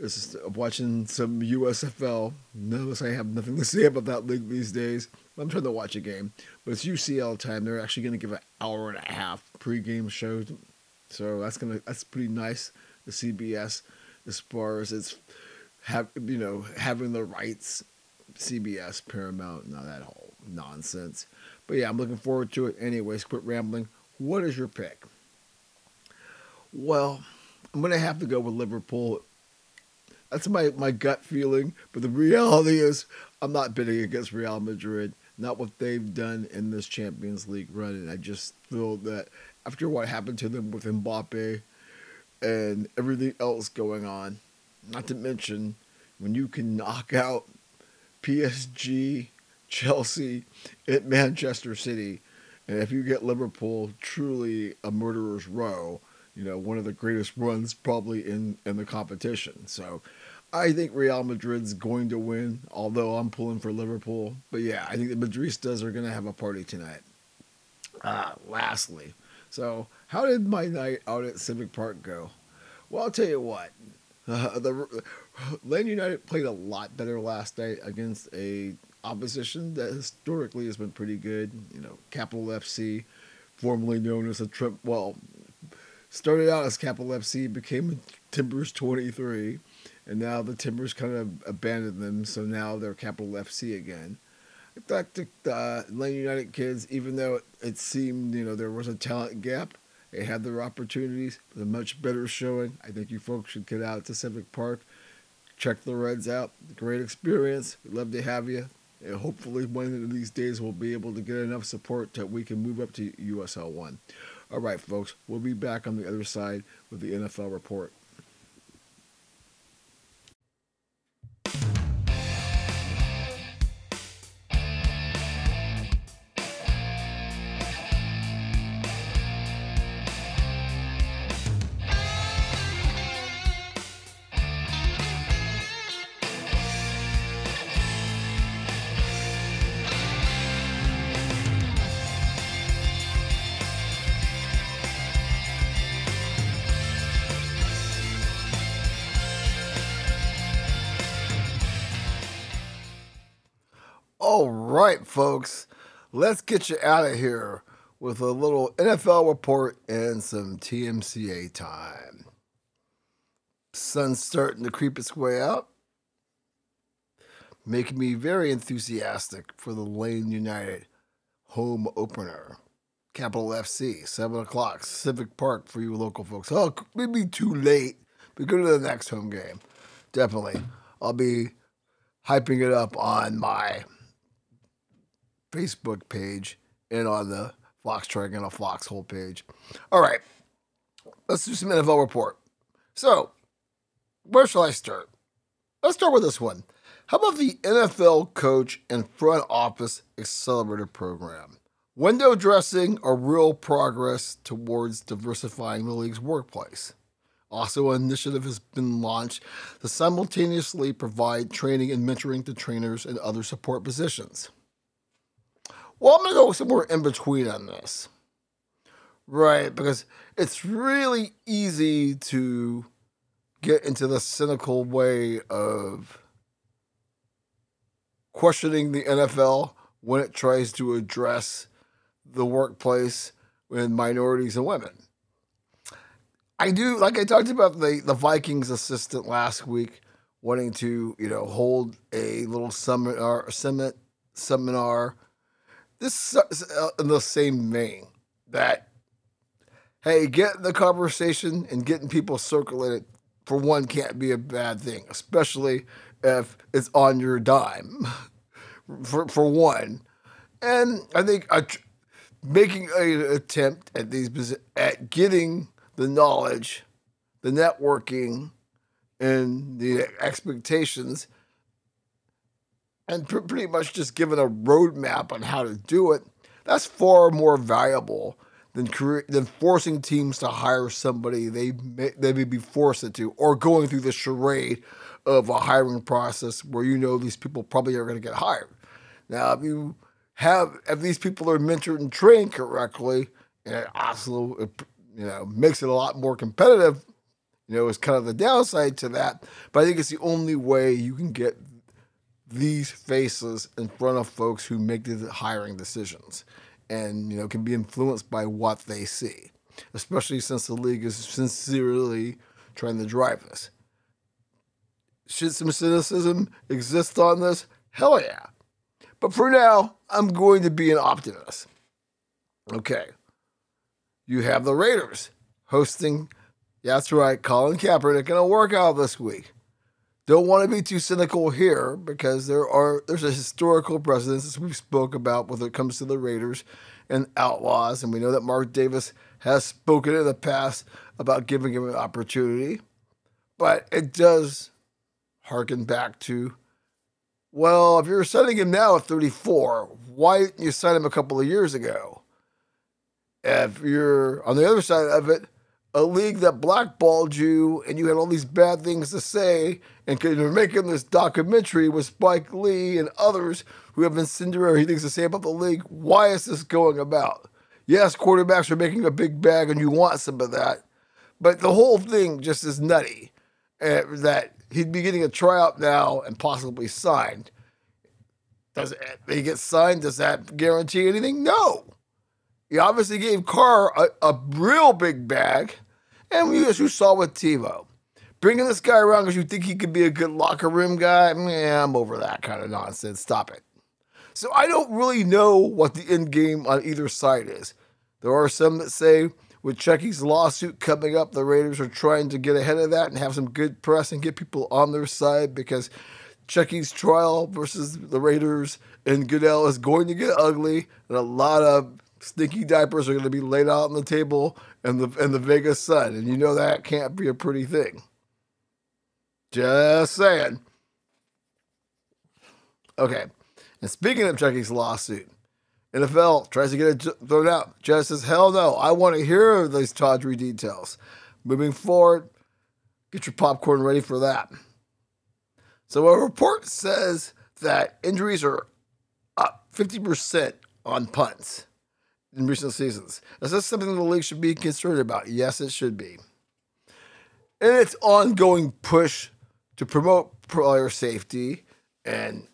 This is watching some USFL. Notice I have nothing to say about that league these days. I'm trying to watch a game, but it's UCL time. They're actually going to give an hour and a half pregame show, so that's gonna that's pretty nice. The CBS, as far as it's have you know having the rights, CBS, Paramount, not that whole nonsense. But yeah, I'm looking forward to it. Anyways, quit rambling. What is your pick? Well, I'm gonna have to go with Liverpool that's my, my gut feeling. But the reality is, I'm not bidding against Real Madrid. Not what they've done in this Champions League run. And I just feel that after what happened to them with Mbappe and everything else going on, not to mention when you can knock out PSG, Chelsea, at Manchester City, and if you get Liverpool truly a murderer's row, you know, one of the greatest runs probably in, in the competition. So I think Real Madrid's going to win, although I'm pulling for Liverpool. But yeah, I think the Madridistas are going to have a party tonight. Uh, lastly, so how did my night out at Civic Park go? Well, I'll tell you what. Uh, the Lane United played a lot better last night against a opposition that historically has been pretty good. You know, Capital FC, formerly known as the Trump. Well, started out as Capital FC, became Timbers 23 and now the Timbers kind of abandoned them, so now they're Capital FC again. I thought the uh, Lane United kids, even though it, it, seemed you know there was a talent gap, they had their opportunities, but a much better showing. I think you folks should get out to Civic Park, check the Reds out. Great experience. We'd love to have you. And hopefully, one of these days, we'll be able to get enough support that we can move up to USL One. All right, folks, we'll be back on the other side with the NFL report. Right, folks, let's get you out of here with a little NFL report and some TMCA time. Sun's starting to creep its way out, making me very enthusiastic for the Lane United home opener. Capital FC, 7 o'clock, Civic Park for you local folks. Oh, maybe too late, but go to the next home game. Definitely. I'll be hyping it up on my Facebook page and on the Foxtrot and a Foxhole page. All right, let's do some NFL report. So, where shall I start? Let's start with this one. How about the NFL Coach and Front Office Accelerator Program? Window dressing a real progress towards diversifying the league's workplace. Also, an initiative has been launched to simultaneously provide training and mentoring to trainers and other support positions. Well, I'm going to go somewhere in between on this. Right, because it's really easy to get into the cynical way of questioning the NFL when it tries to address the workplace with minorities and women. I do, like I talked about the, the Vikings assistant last week, wanting to, you know, hold a little seminar, summit, seminar this is uh, in the same vein that hey, getting the conversation and getting people circulated for one can't be a bad thing, especially if it's on your dime. for for one, and I think a, making an attempt at these at getting the knowledge, the networking, and the expectations and pretty much just given a roadmap on how to do it, that's far more valuable than than forcing teams to hire somebody they may, they may be forced to, or going through the charade of a hiring process where you know these people probably are going to get hired. Now, if you have if these people are mentored and trained correctly, and it also you know makes it a lot more competitive. You know, is kind of the downside to that. But I think it's the only way you can get these faces in front of folks who make the hiring decisions and you know can be influenced by what they see especially since the league is sincerely trying to drive this. Should some cynicism exist on this? Hell yeah. But for now i'm going to be an optimist. Okay. You have the raiders hosting that's right colin kaepernick in a workout this week don't want to be too cynical here because there are there's a historical precedence as we've spoke about when it comes to the Raiders and Outlaws, and we know that Mark Davis has spoken in the past about giving him an opportunity, but it does harken back to well, if you're signing him now at 34, why didn't you sign him a couple of years ago? If you're on the other side of it, a league that blackballed you and you had all these bad things to say and you're making this documentary with Spike Lee and others who have incendiary things to say about the league. Why is this going about? Yes, quarterbacks are making a big bag and you want some of that, but the whole thing just is nutty. Uh, that he'd be getting a tryout now and possibly signed. Does it, he get signed? Does that guarantee anything? No. He obviously gave Carr a, a real big bag. And we, as you saw with Tebow, bringing this guy around because you think he could be a good locker room guy, man, I'm over that kind of nonsense. Stop it. So I don't really know what the end game on either side is. There are some that say with Chucky's lawsuit coming up, the Raiders are trying to get ahead of that and have some good press and get people on their side because Chucky's trial versus the Raiders and Goodell is going to get ugly, and a lot of stinky diapers are going to be laid out on the table in the in the Vegas sun, and you know that can't be a pretty thing. Just saying. Okay, and speaking of Chucky's lawsuit, NFL tries to get it thrown out. Judge says, "Hell no! I want to hear these tawdry details." Moving forward, get your popcorn ready for that. So a report says that injuries are up 50% on punts in recent seasons. Is this something the league should be concerned about? Yes, it should be. In its ongoing push to promote player safety and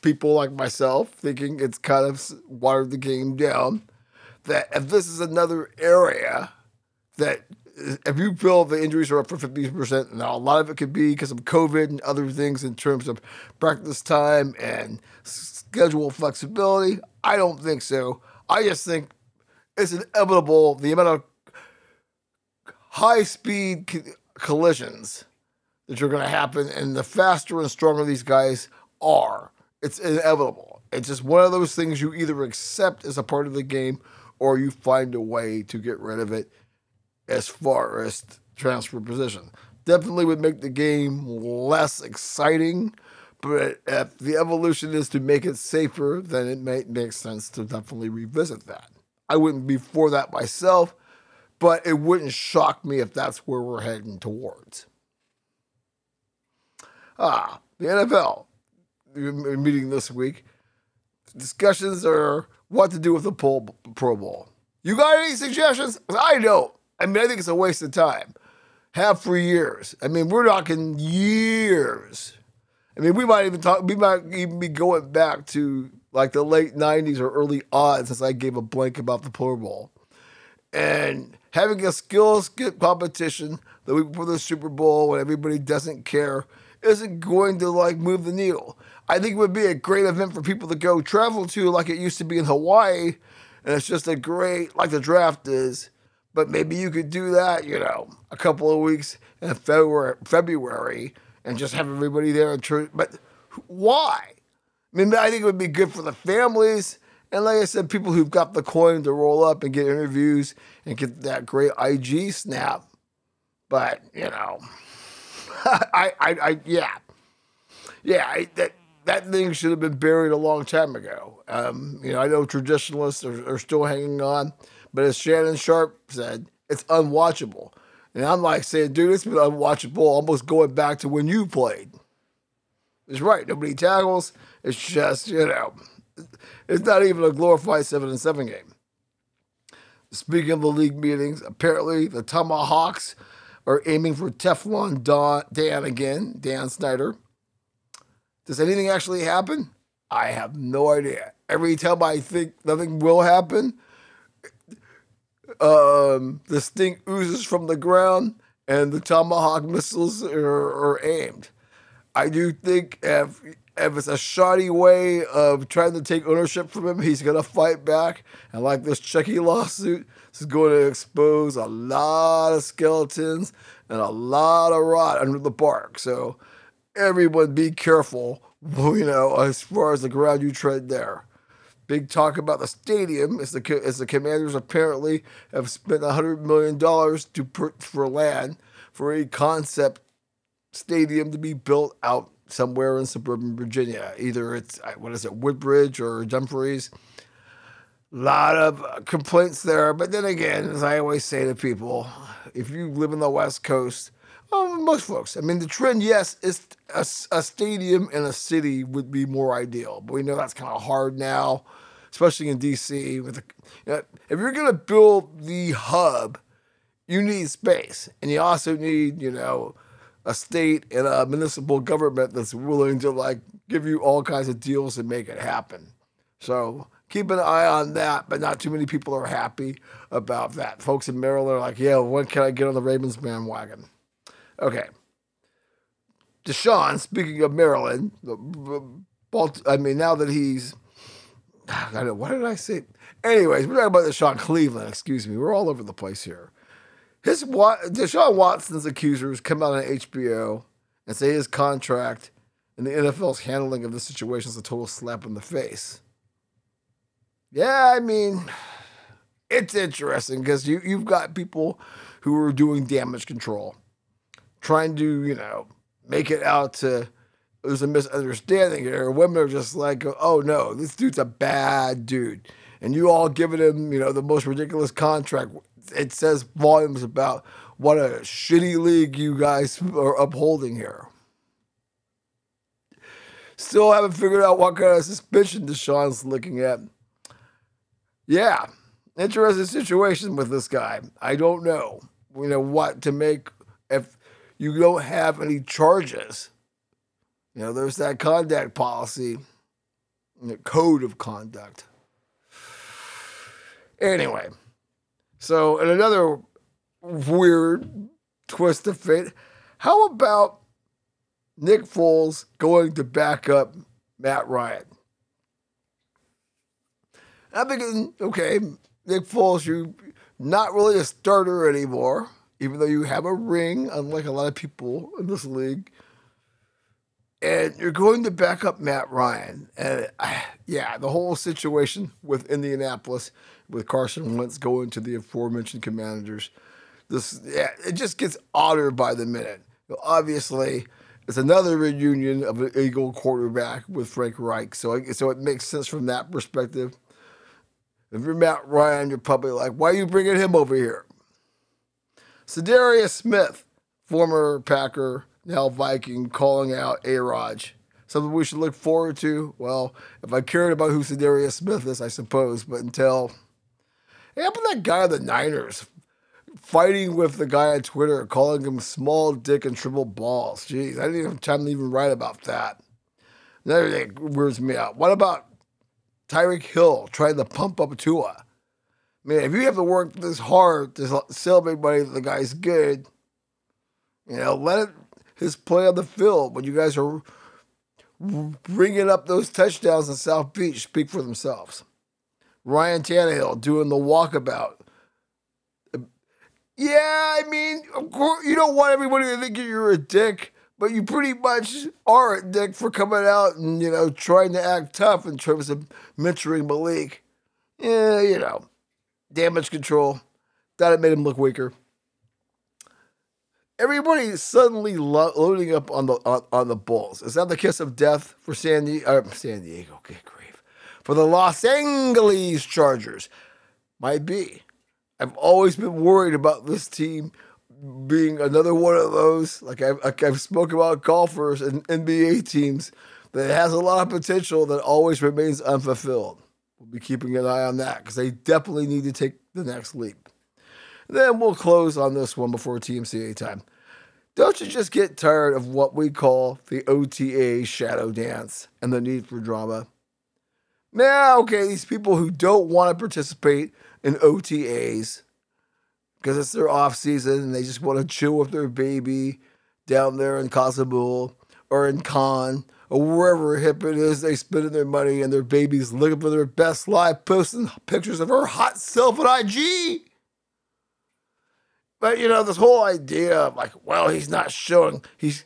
people like myself thinking it's kind of watered the game down, that if this is another area that uh, if you feel the injuries are up for 50%, now a lot of it could be because of COVID and other things in terms of practice time and schedule flexibility. I don't think so. I just think it's inevitable the amount of high speed collisions that are going to happen, and the faster and stronger these guys are, it's inevitable. It's just one of those things you either accept as a part of the game or you find a way to get rid of it as far as transfer position. Definitely would make the game less exciting but if the evolution is to make it safer, then it may make sense to definitely revisit that. I wouldn't be for that myself, but it wouldn't shock me if that's where we're heading towards. Ah, the NFL meeting this week. Discussions are what to do with the Pro Bowl. You got any suggestions? I don't. I mean, I think it's a waste of time. Have for years. I mean, we're talking years I mean, we might even talk. We might even be going back to like the late '90s or early odds, since I gave a blank about the Pro Bowl, and having a skills competition the week before the Super Bowl when everybody doesn't care isn't going to like move the needle. I think it would be a great event for people to go travel to, like it used to be in Hawaii, and it's just a great like the draft is. But maybe you could do that, you know, a couple of weeks in February, February and just have everybody there in church. But why? I mean, I think it would be good for the families. And like I said, people who've got the coin to roll up and get interviews and get that great IG snap. But, you know, I, I, I, yeah. Yeah, I, that, that thing should have been buried a long time ago. Um, you know, I know traditionalists are, are still hanging on, but as Shannon Sharpe said, it's unwatchable. And I'm like saying, dude, it's been unwatchable almost going back to when you played. It's right. Nobody tackles. It's just, you know, it's not even a glorified seven and seven game. Speaking of the league meetings, apparently the Tomahawks are aiming for Teflon Don, Dan again, Dan Snyder. Does anything actually happen? I have no idea. Every time I think nothing will happen, um, the stink oozes from the ground and the Tomahawk missiles are, are aimed. I do think if if it's a shoddy way of trying to take ownership from him, he's gonna fight back. And like this Chucky lawsuit, this is going to expose a lot of skeletons and a lot of rot under the bark. So everyone be careful, you know, as far as the ground you tread there. Big talk about the stadium as the as the Commanders apparently have spent hundred million dollars to for land for a concept stadium to be built out somewhere in suburban Virginia. Either it's what is it, Woodbridge or Dumfries. A lot of complaints there, but then again, as I always say to people, if you live in the West Coast, well, most folks, I mean, the trend, yes, is a, a stadium in a city would be more ideal, but we know that's kind of hard now, especially in DC. With you know, if you're going to build the hub, you need space, and you also need, you know, a state and a municipal government that's willing to like give you all kinds of deals and make it happen. So keep an eye on that, but not too many people are happy about that. Folks in Maryland are like, yeah, when can I get on the Ravens bandwagon? Okay. Deshaun, speaking of Maryland, I mean, now that he's, I don't know, what did I say? Anyways, we're talking about Deshaun Cleveland, excuse me. We're all over the place here. His Deshaun Watson's accusers come out on HBO and say his contract and the NFL's handling of the situation is a total slap in the face. Yeah, I mean, it's interesting because you, you've got people who are doing damage control, trying to, you know, make it out to there's a misunderstanding here. Women are just like, oh no, this dude's a bad dude. And you all giving him, you know, the most ridiculous contract it says volumes about what a shitty league you guys are upholding here. Still haven't figured out what kind of suspension Deshaun's looking at. Yeah, interesting situation with this guy. I don't know, you know, what to make if you don't have any charges. You know, there's that conduct policy, the code of conduct. Anyway. So, in another weird twist of fate, how about Nick Foles going to back up Matt Ryan? I'm thinking, okay, Nick Foles, you're not really a starter anymore, even though you have a ring, unlike a lot of people in this league. And you're going to back up Matt Ryan. And uh, yeah, the whole situation with Indianapolis with Carson Wentz going to the aforementioned Commanders. This yeah, it just gets odder by the minute. Obviously, it's another reunion of an Eagle quarterback with Frank Reich, so so it makes sense from that perspective. If you're Matt Ryan, you're probably like, why are you bringing him over here? Za'Darius Smith, former Packer, now Viking, calling out A-Rod. Something we should look forward to. Well, if I cared about who Za'Darius Smith is, I suppose, but until Hey, how about that guy on the Niners fighting with the guy on Twitter, calling him small dick and triple balls? Jeez, I didn't even have time to even write about that. Another thing weirds me out. What about Tyreek Hill trying to pump up Tua? I mean, if you have to work this hard to sell everybody that the guy's good, you know, let it, his play on the field when you guys are bringing up those touchdowns in South Beach speak for themselves. Ryan Tannehill doing the walkabout. Yeah, I mean, of course, you don't want everybody to think you're a dick, but you pretty much are a dick for coming out and, you know, trying to act tough in terms of mentoring Malik. Yeah, you know, damage control. That it made him look weaker. Everybody suddenly lo- loading up on the on, on, the Bolts. Is that the kiss of death for San Diego? Uh, San Diego. Okay, great for the Los Angeles Chargers. Might be. I've always been worried about this team being another one of those. Like I've, like I've spoken about golfers and NBA teams that has a lot of potential that always remains unfulfilled. We'll be keeping an eye on that because they definitely need to take the next leap. Then we'll close on this one before TMCA time. Don't you just get tired of what we call the OTA shadow dance and the need for drama? Now, okay, these people who don't want to participate in OTAs because it's their off season and they just want to chill with their baby down there in Casablanca or in Cannes or wherever hip it is they spending their money and their baby's looking for their best life, posting pictures of her hot self on IG. But you know, this whole idea of like, well, he's not showing he's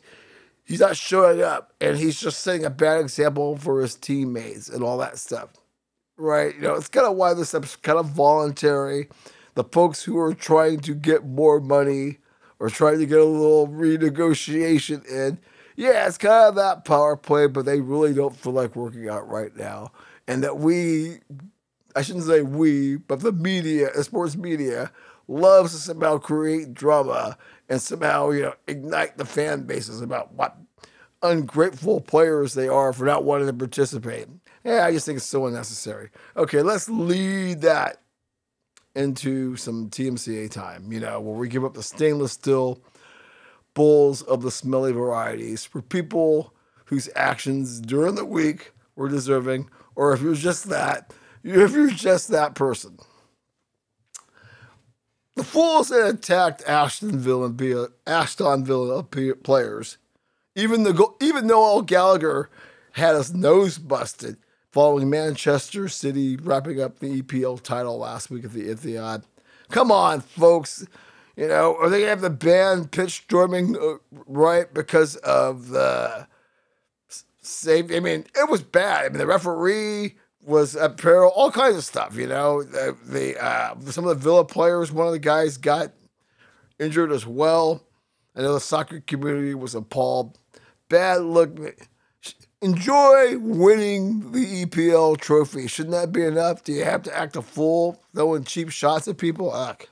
he's not showing up and he's just setting a bad example for his teammates and all that stuff. Right? You know, it's kind of why this stuff's kind of voluntary. The folks who are trying to get more money or trying to get a little renegotiation in, yeah, it's kind of that power play, but they really don't feel like working out right now. And that we, I shouldn't say we, but the media, the sports media, loves to somehow create drama and somehow, you know, ignite the fan bases about what ungrateful players they are for not wanting to participate. Yeah, I just think it's so unnecessary. Okay, let's lead that into some TMCA time, you know, where we give up the stainless steel bowls of the smelly varieties for people whose actions during the week were deserving, or if you're just that, if you're just that person. The fools that attacked Aston Villa and be Aston Villa players, even the even Noel Gallagher had his nose busted following Manchester City wrapping up the EPL title last week at the Etihad. Come on, folks. You know, are they gonna have the band pitch storming uh, right because of the save? I mean, it was bad. I mean, the referee was at peril, all kinds of stuff. You know, the, the uh, some of the Villa players, one of the guys got injured as well. I know the soccer community was appalled. Bad look. Enjoy winning the EPL trophy. Shouldn't that be enough? Do you have to act a fool, throwing cheap shots at people? Ugh.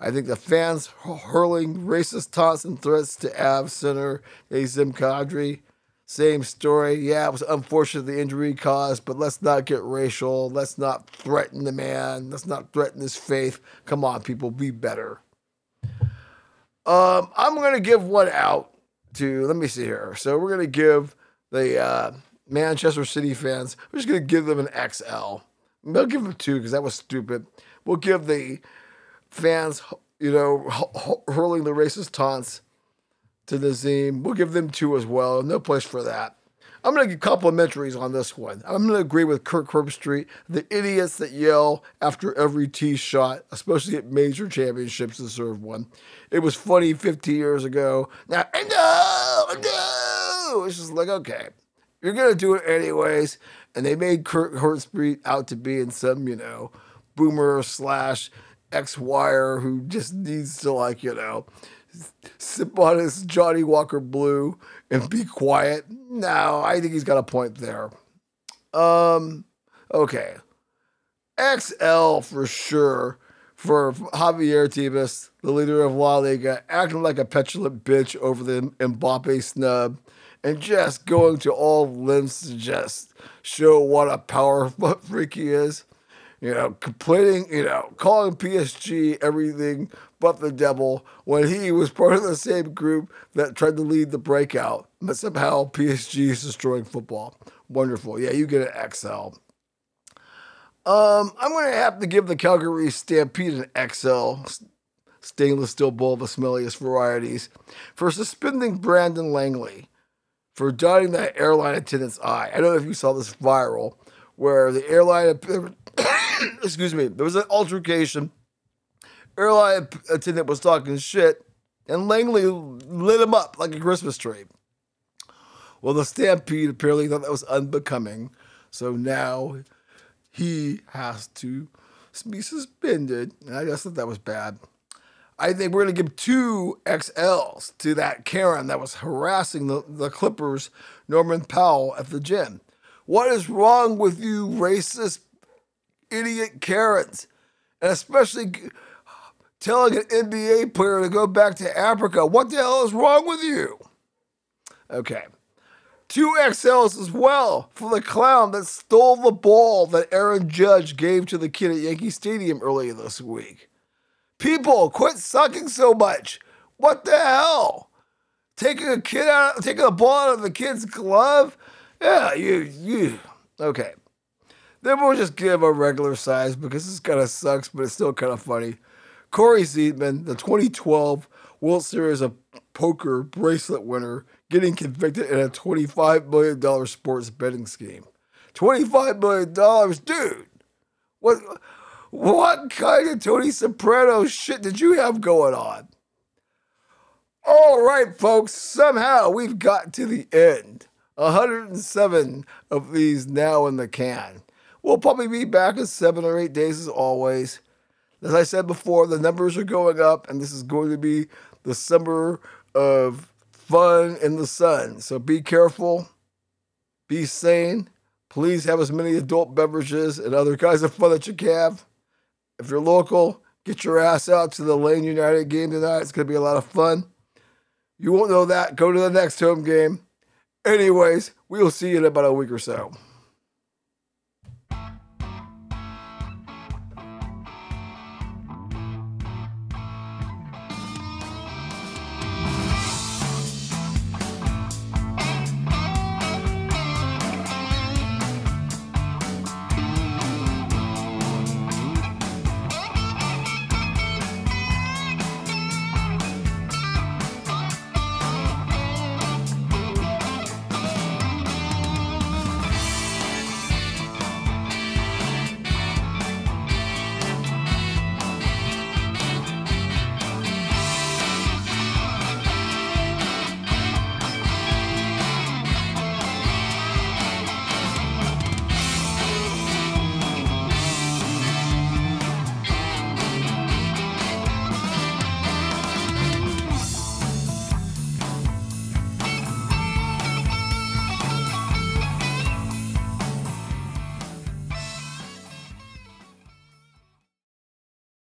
I think the fans hurling racist taunts and threats to Av center Azim Kadri same story. Yeah, it was unfortunate the injury caused, but let's not get racial. Let's not threaten the man. Let's not threaten his faith. Come on, people, be better. Um, I'm gonna give one out to. Let me see here. So we're gonna give the uh, Manchester City fans. We're just gonna give them an XL. We'll give them two because that was stupid. We'll give the fans, you know, hurling the racist taunts to Nazem. We'll give them two as well. No place for that. I'm going to give complimentaries on this one. I'm going to agree with Kirk Herbstreit. The idiots that yell after every tee shot, especially at major championships, deserve one. It was funny 50 years ago. Now, no, no. It's just like, okay, you're going to do it anyways. And they made Kirk Herbstreit out to be in some, you know, boomer slash ex wire who just needs to, like, you know, sip on his Johnnie Walker Blue and be quiet. No, I think he's got a point there. Um, okay. XL for sure for Javier Tebas, the leader of La Liga, acting like a petulant bitch over the Mbappe snub and just going to all lengths to just show what a power freak he is. You know, complaining, you know, calling PSG everything but the devil when he was part of the same group that tried to lead the breakout, but somehow PSG is destroying football. Wonderful. Yeah, you get an XL. Um, I'm going to have to give the Calgary Stampede an XL stainless steel bowl of the smelliest varieties for suspending Brandon Langley for dotting that airline attendant's eye. I don't know if you saw this viral where the airline, excuse me, there was an altercation airline attendant was talking shit, and Langley lit him up like a Christmas tree. Well, the Stampede apparently thought that was unbecoming, so now he has to be suspended. And I just thought that was bad. I think we're going to give two XLs to that Karen that was harassing the, the Clippers, Norman Powell, at the gym. What is wrong with you, racist, idiot Karens? And especially telling an NBA player to go back to Africa. What the hell is wrong with you? Okay. Two XLs as well for the clown that stole the ball that Aaron Judge gave to the kid at Yankee Stadium earlier this week. People, quit sucking so much. What the hell? Taking a kid out, taking a ball out of the kid's glove? Yeah, you, you. Okay. Then we'll just give a regular size because this kind of sucks, but it's still kind of funny. Cory Zeidman, the 2012 World Series of Poker bracelet winner, getting convicted in a $25 million sports betting scheme. $25 million, dude. What, what kind of Tony Soprano shit did you have going on? All right, folks, somehow we've got to the end. 107 of these now in the can. We'll probably be back in seven or eight days as always. As I said before, the numbers are going up, and this is going to be the summer of fun in the sun. So be careful, be sane. Please have as many adult beverages and other kinds of fun that you can. If you're local, get your ass out to the Lane United game tonight. It's going to be a lot of fun. You won't know that. Go to the next home game. Anyways, we will see you in about a week or so.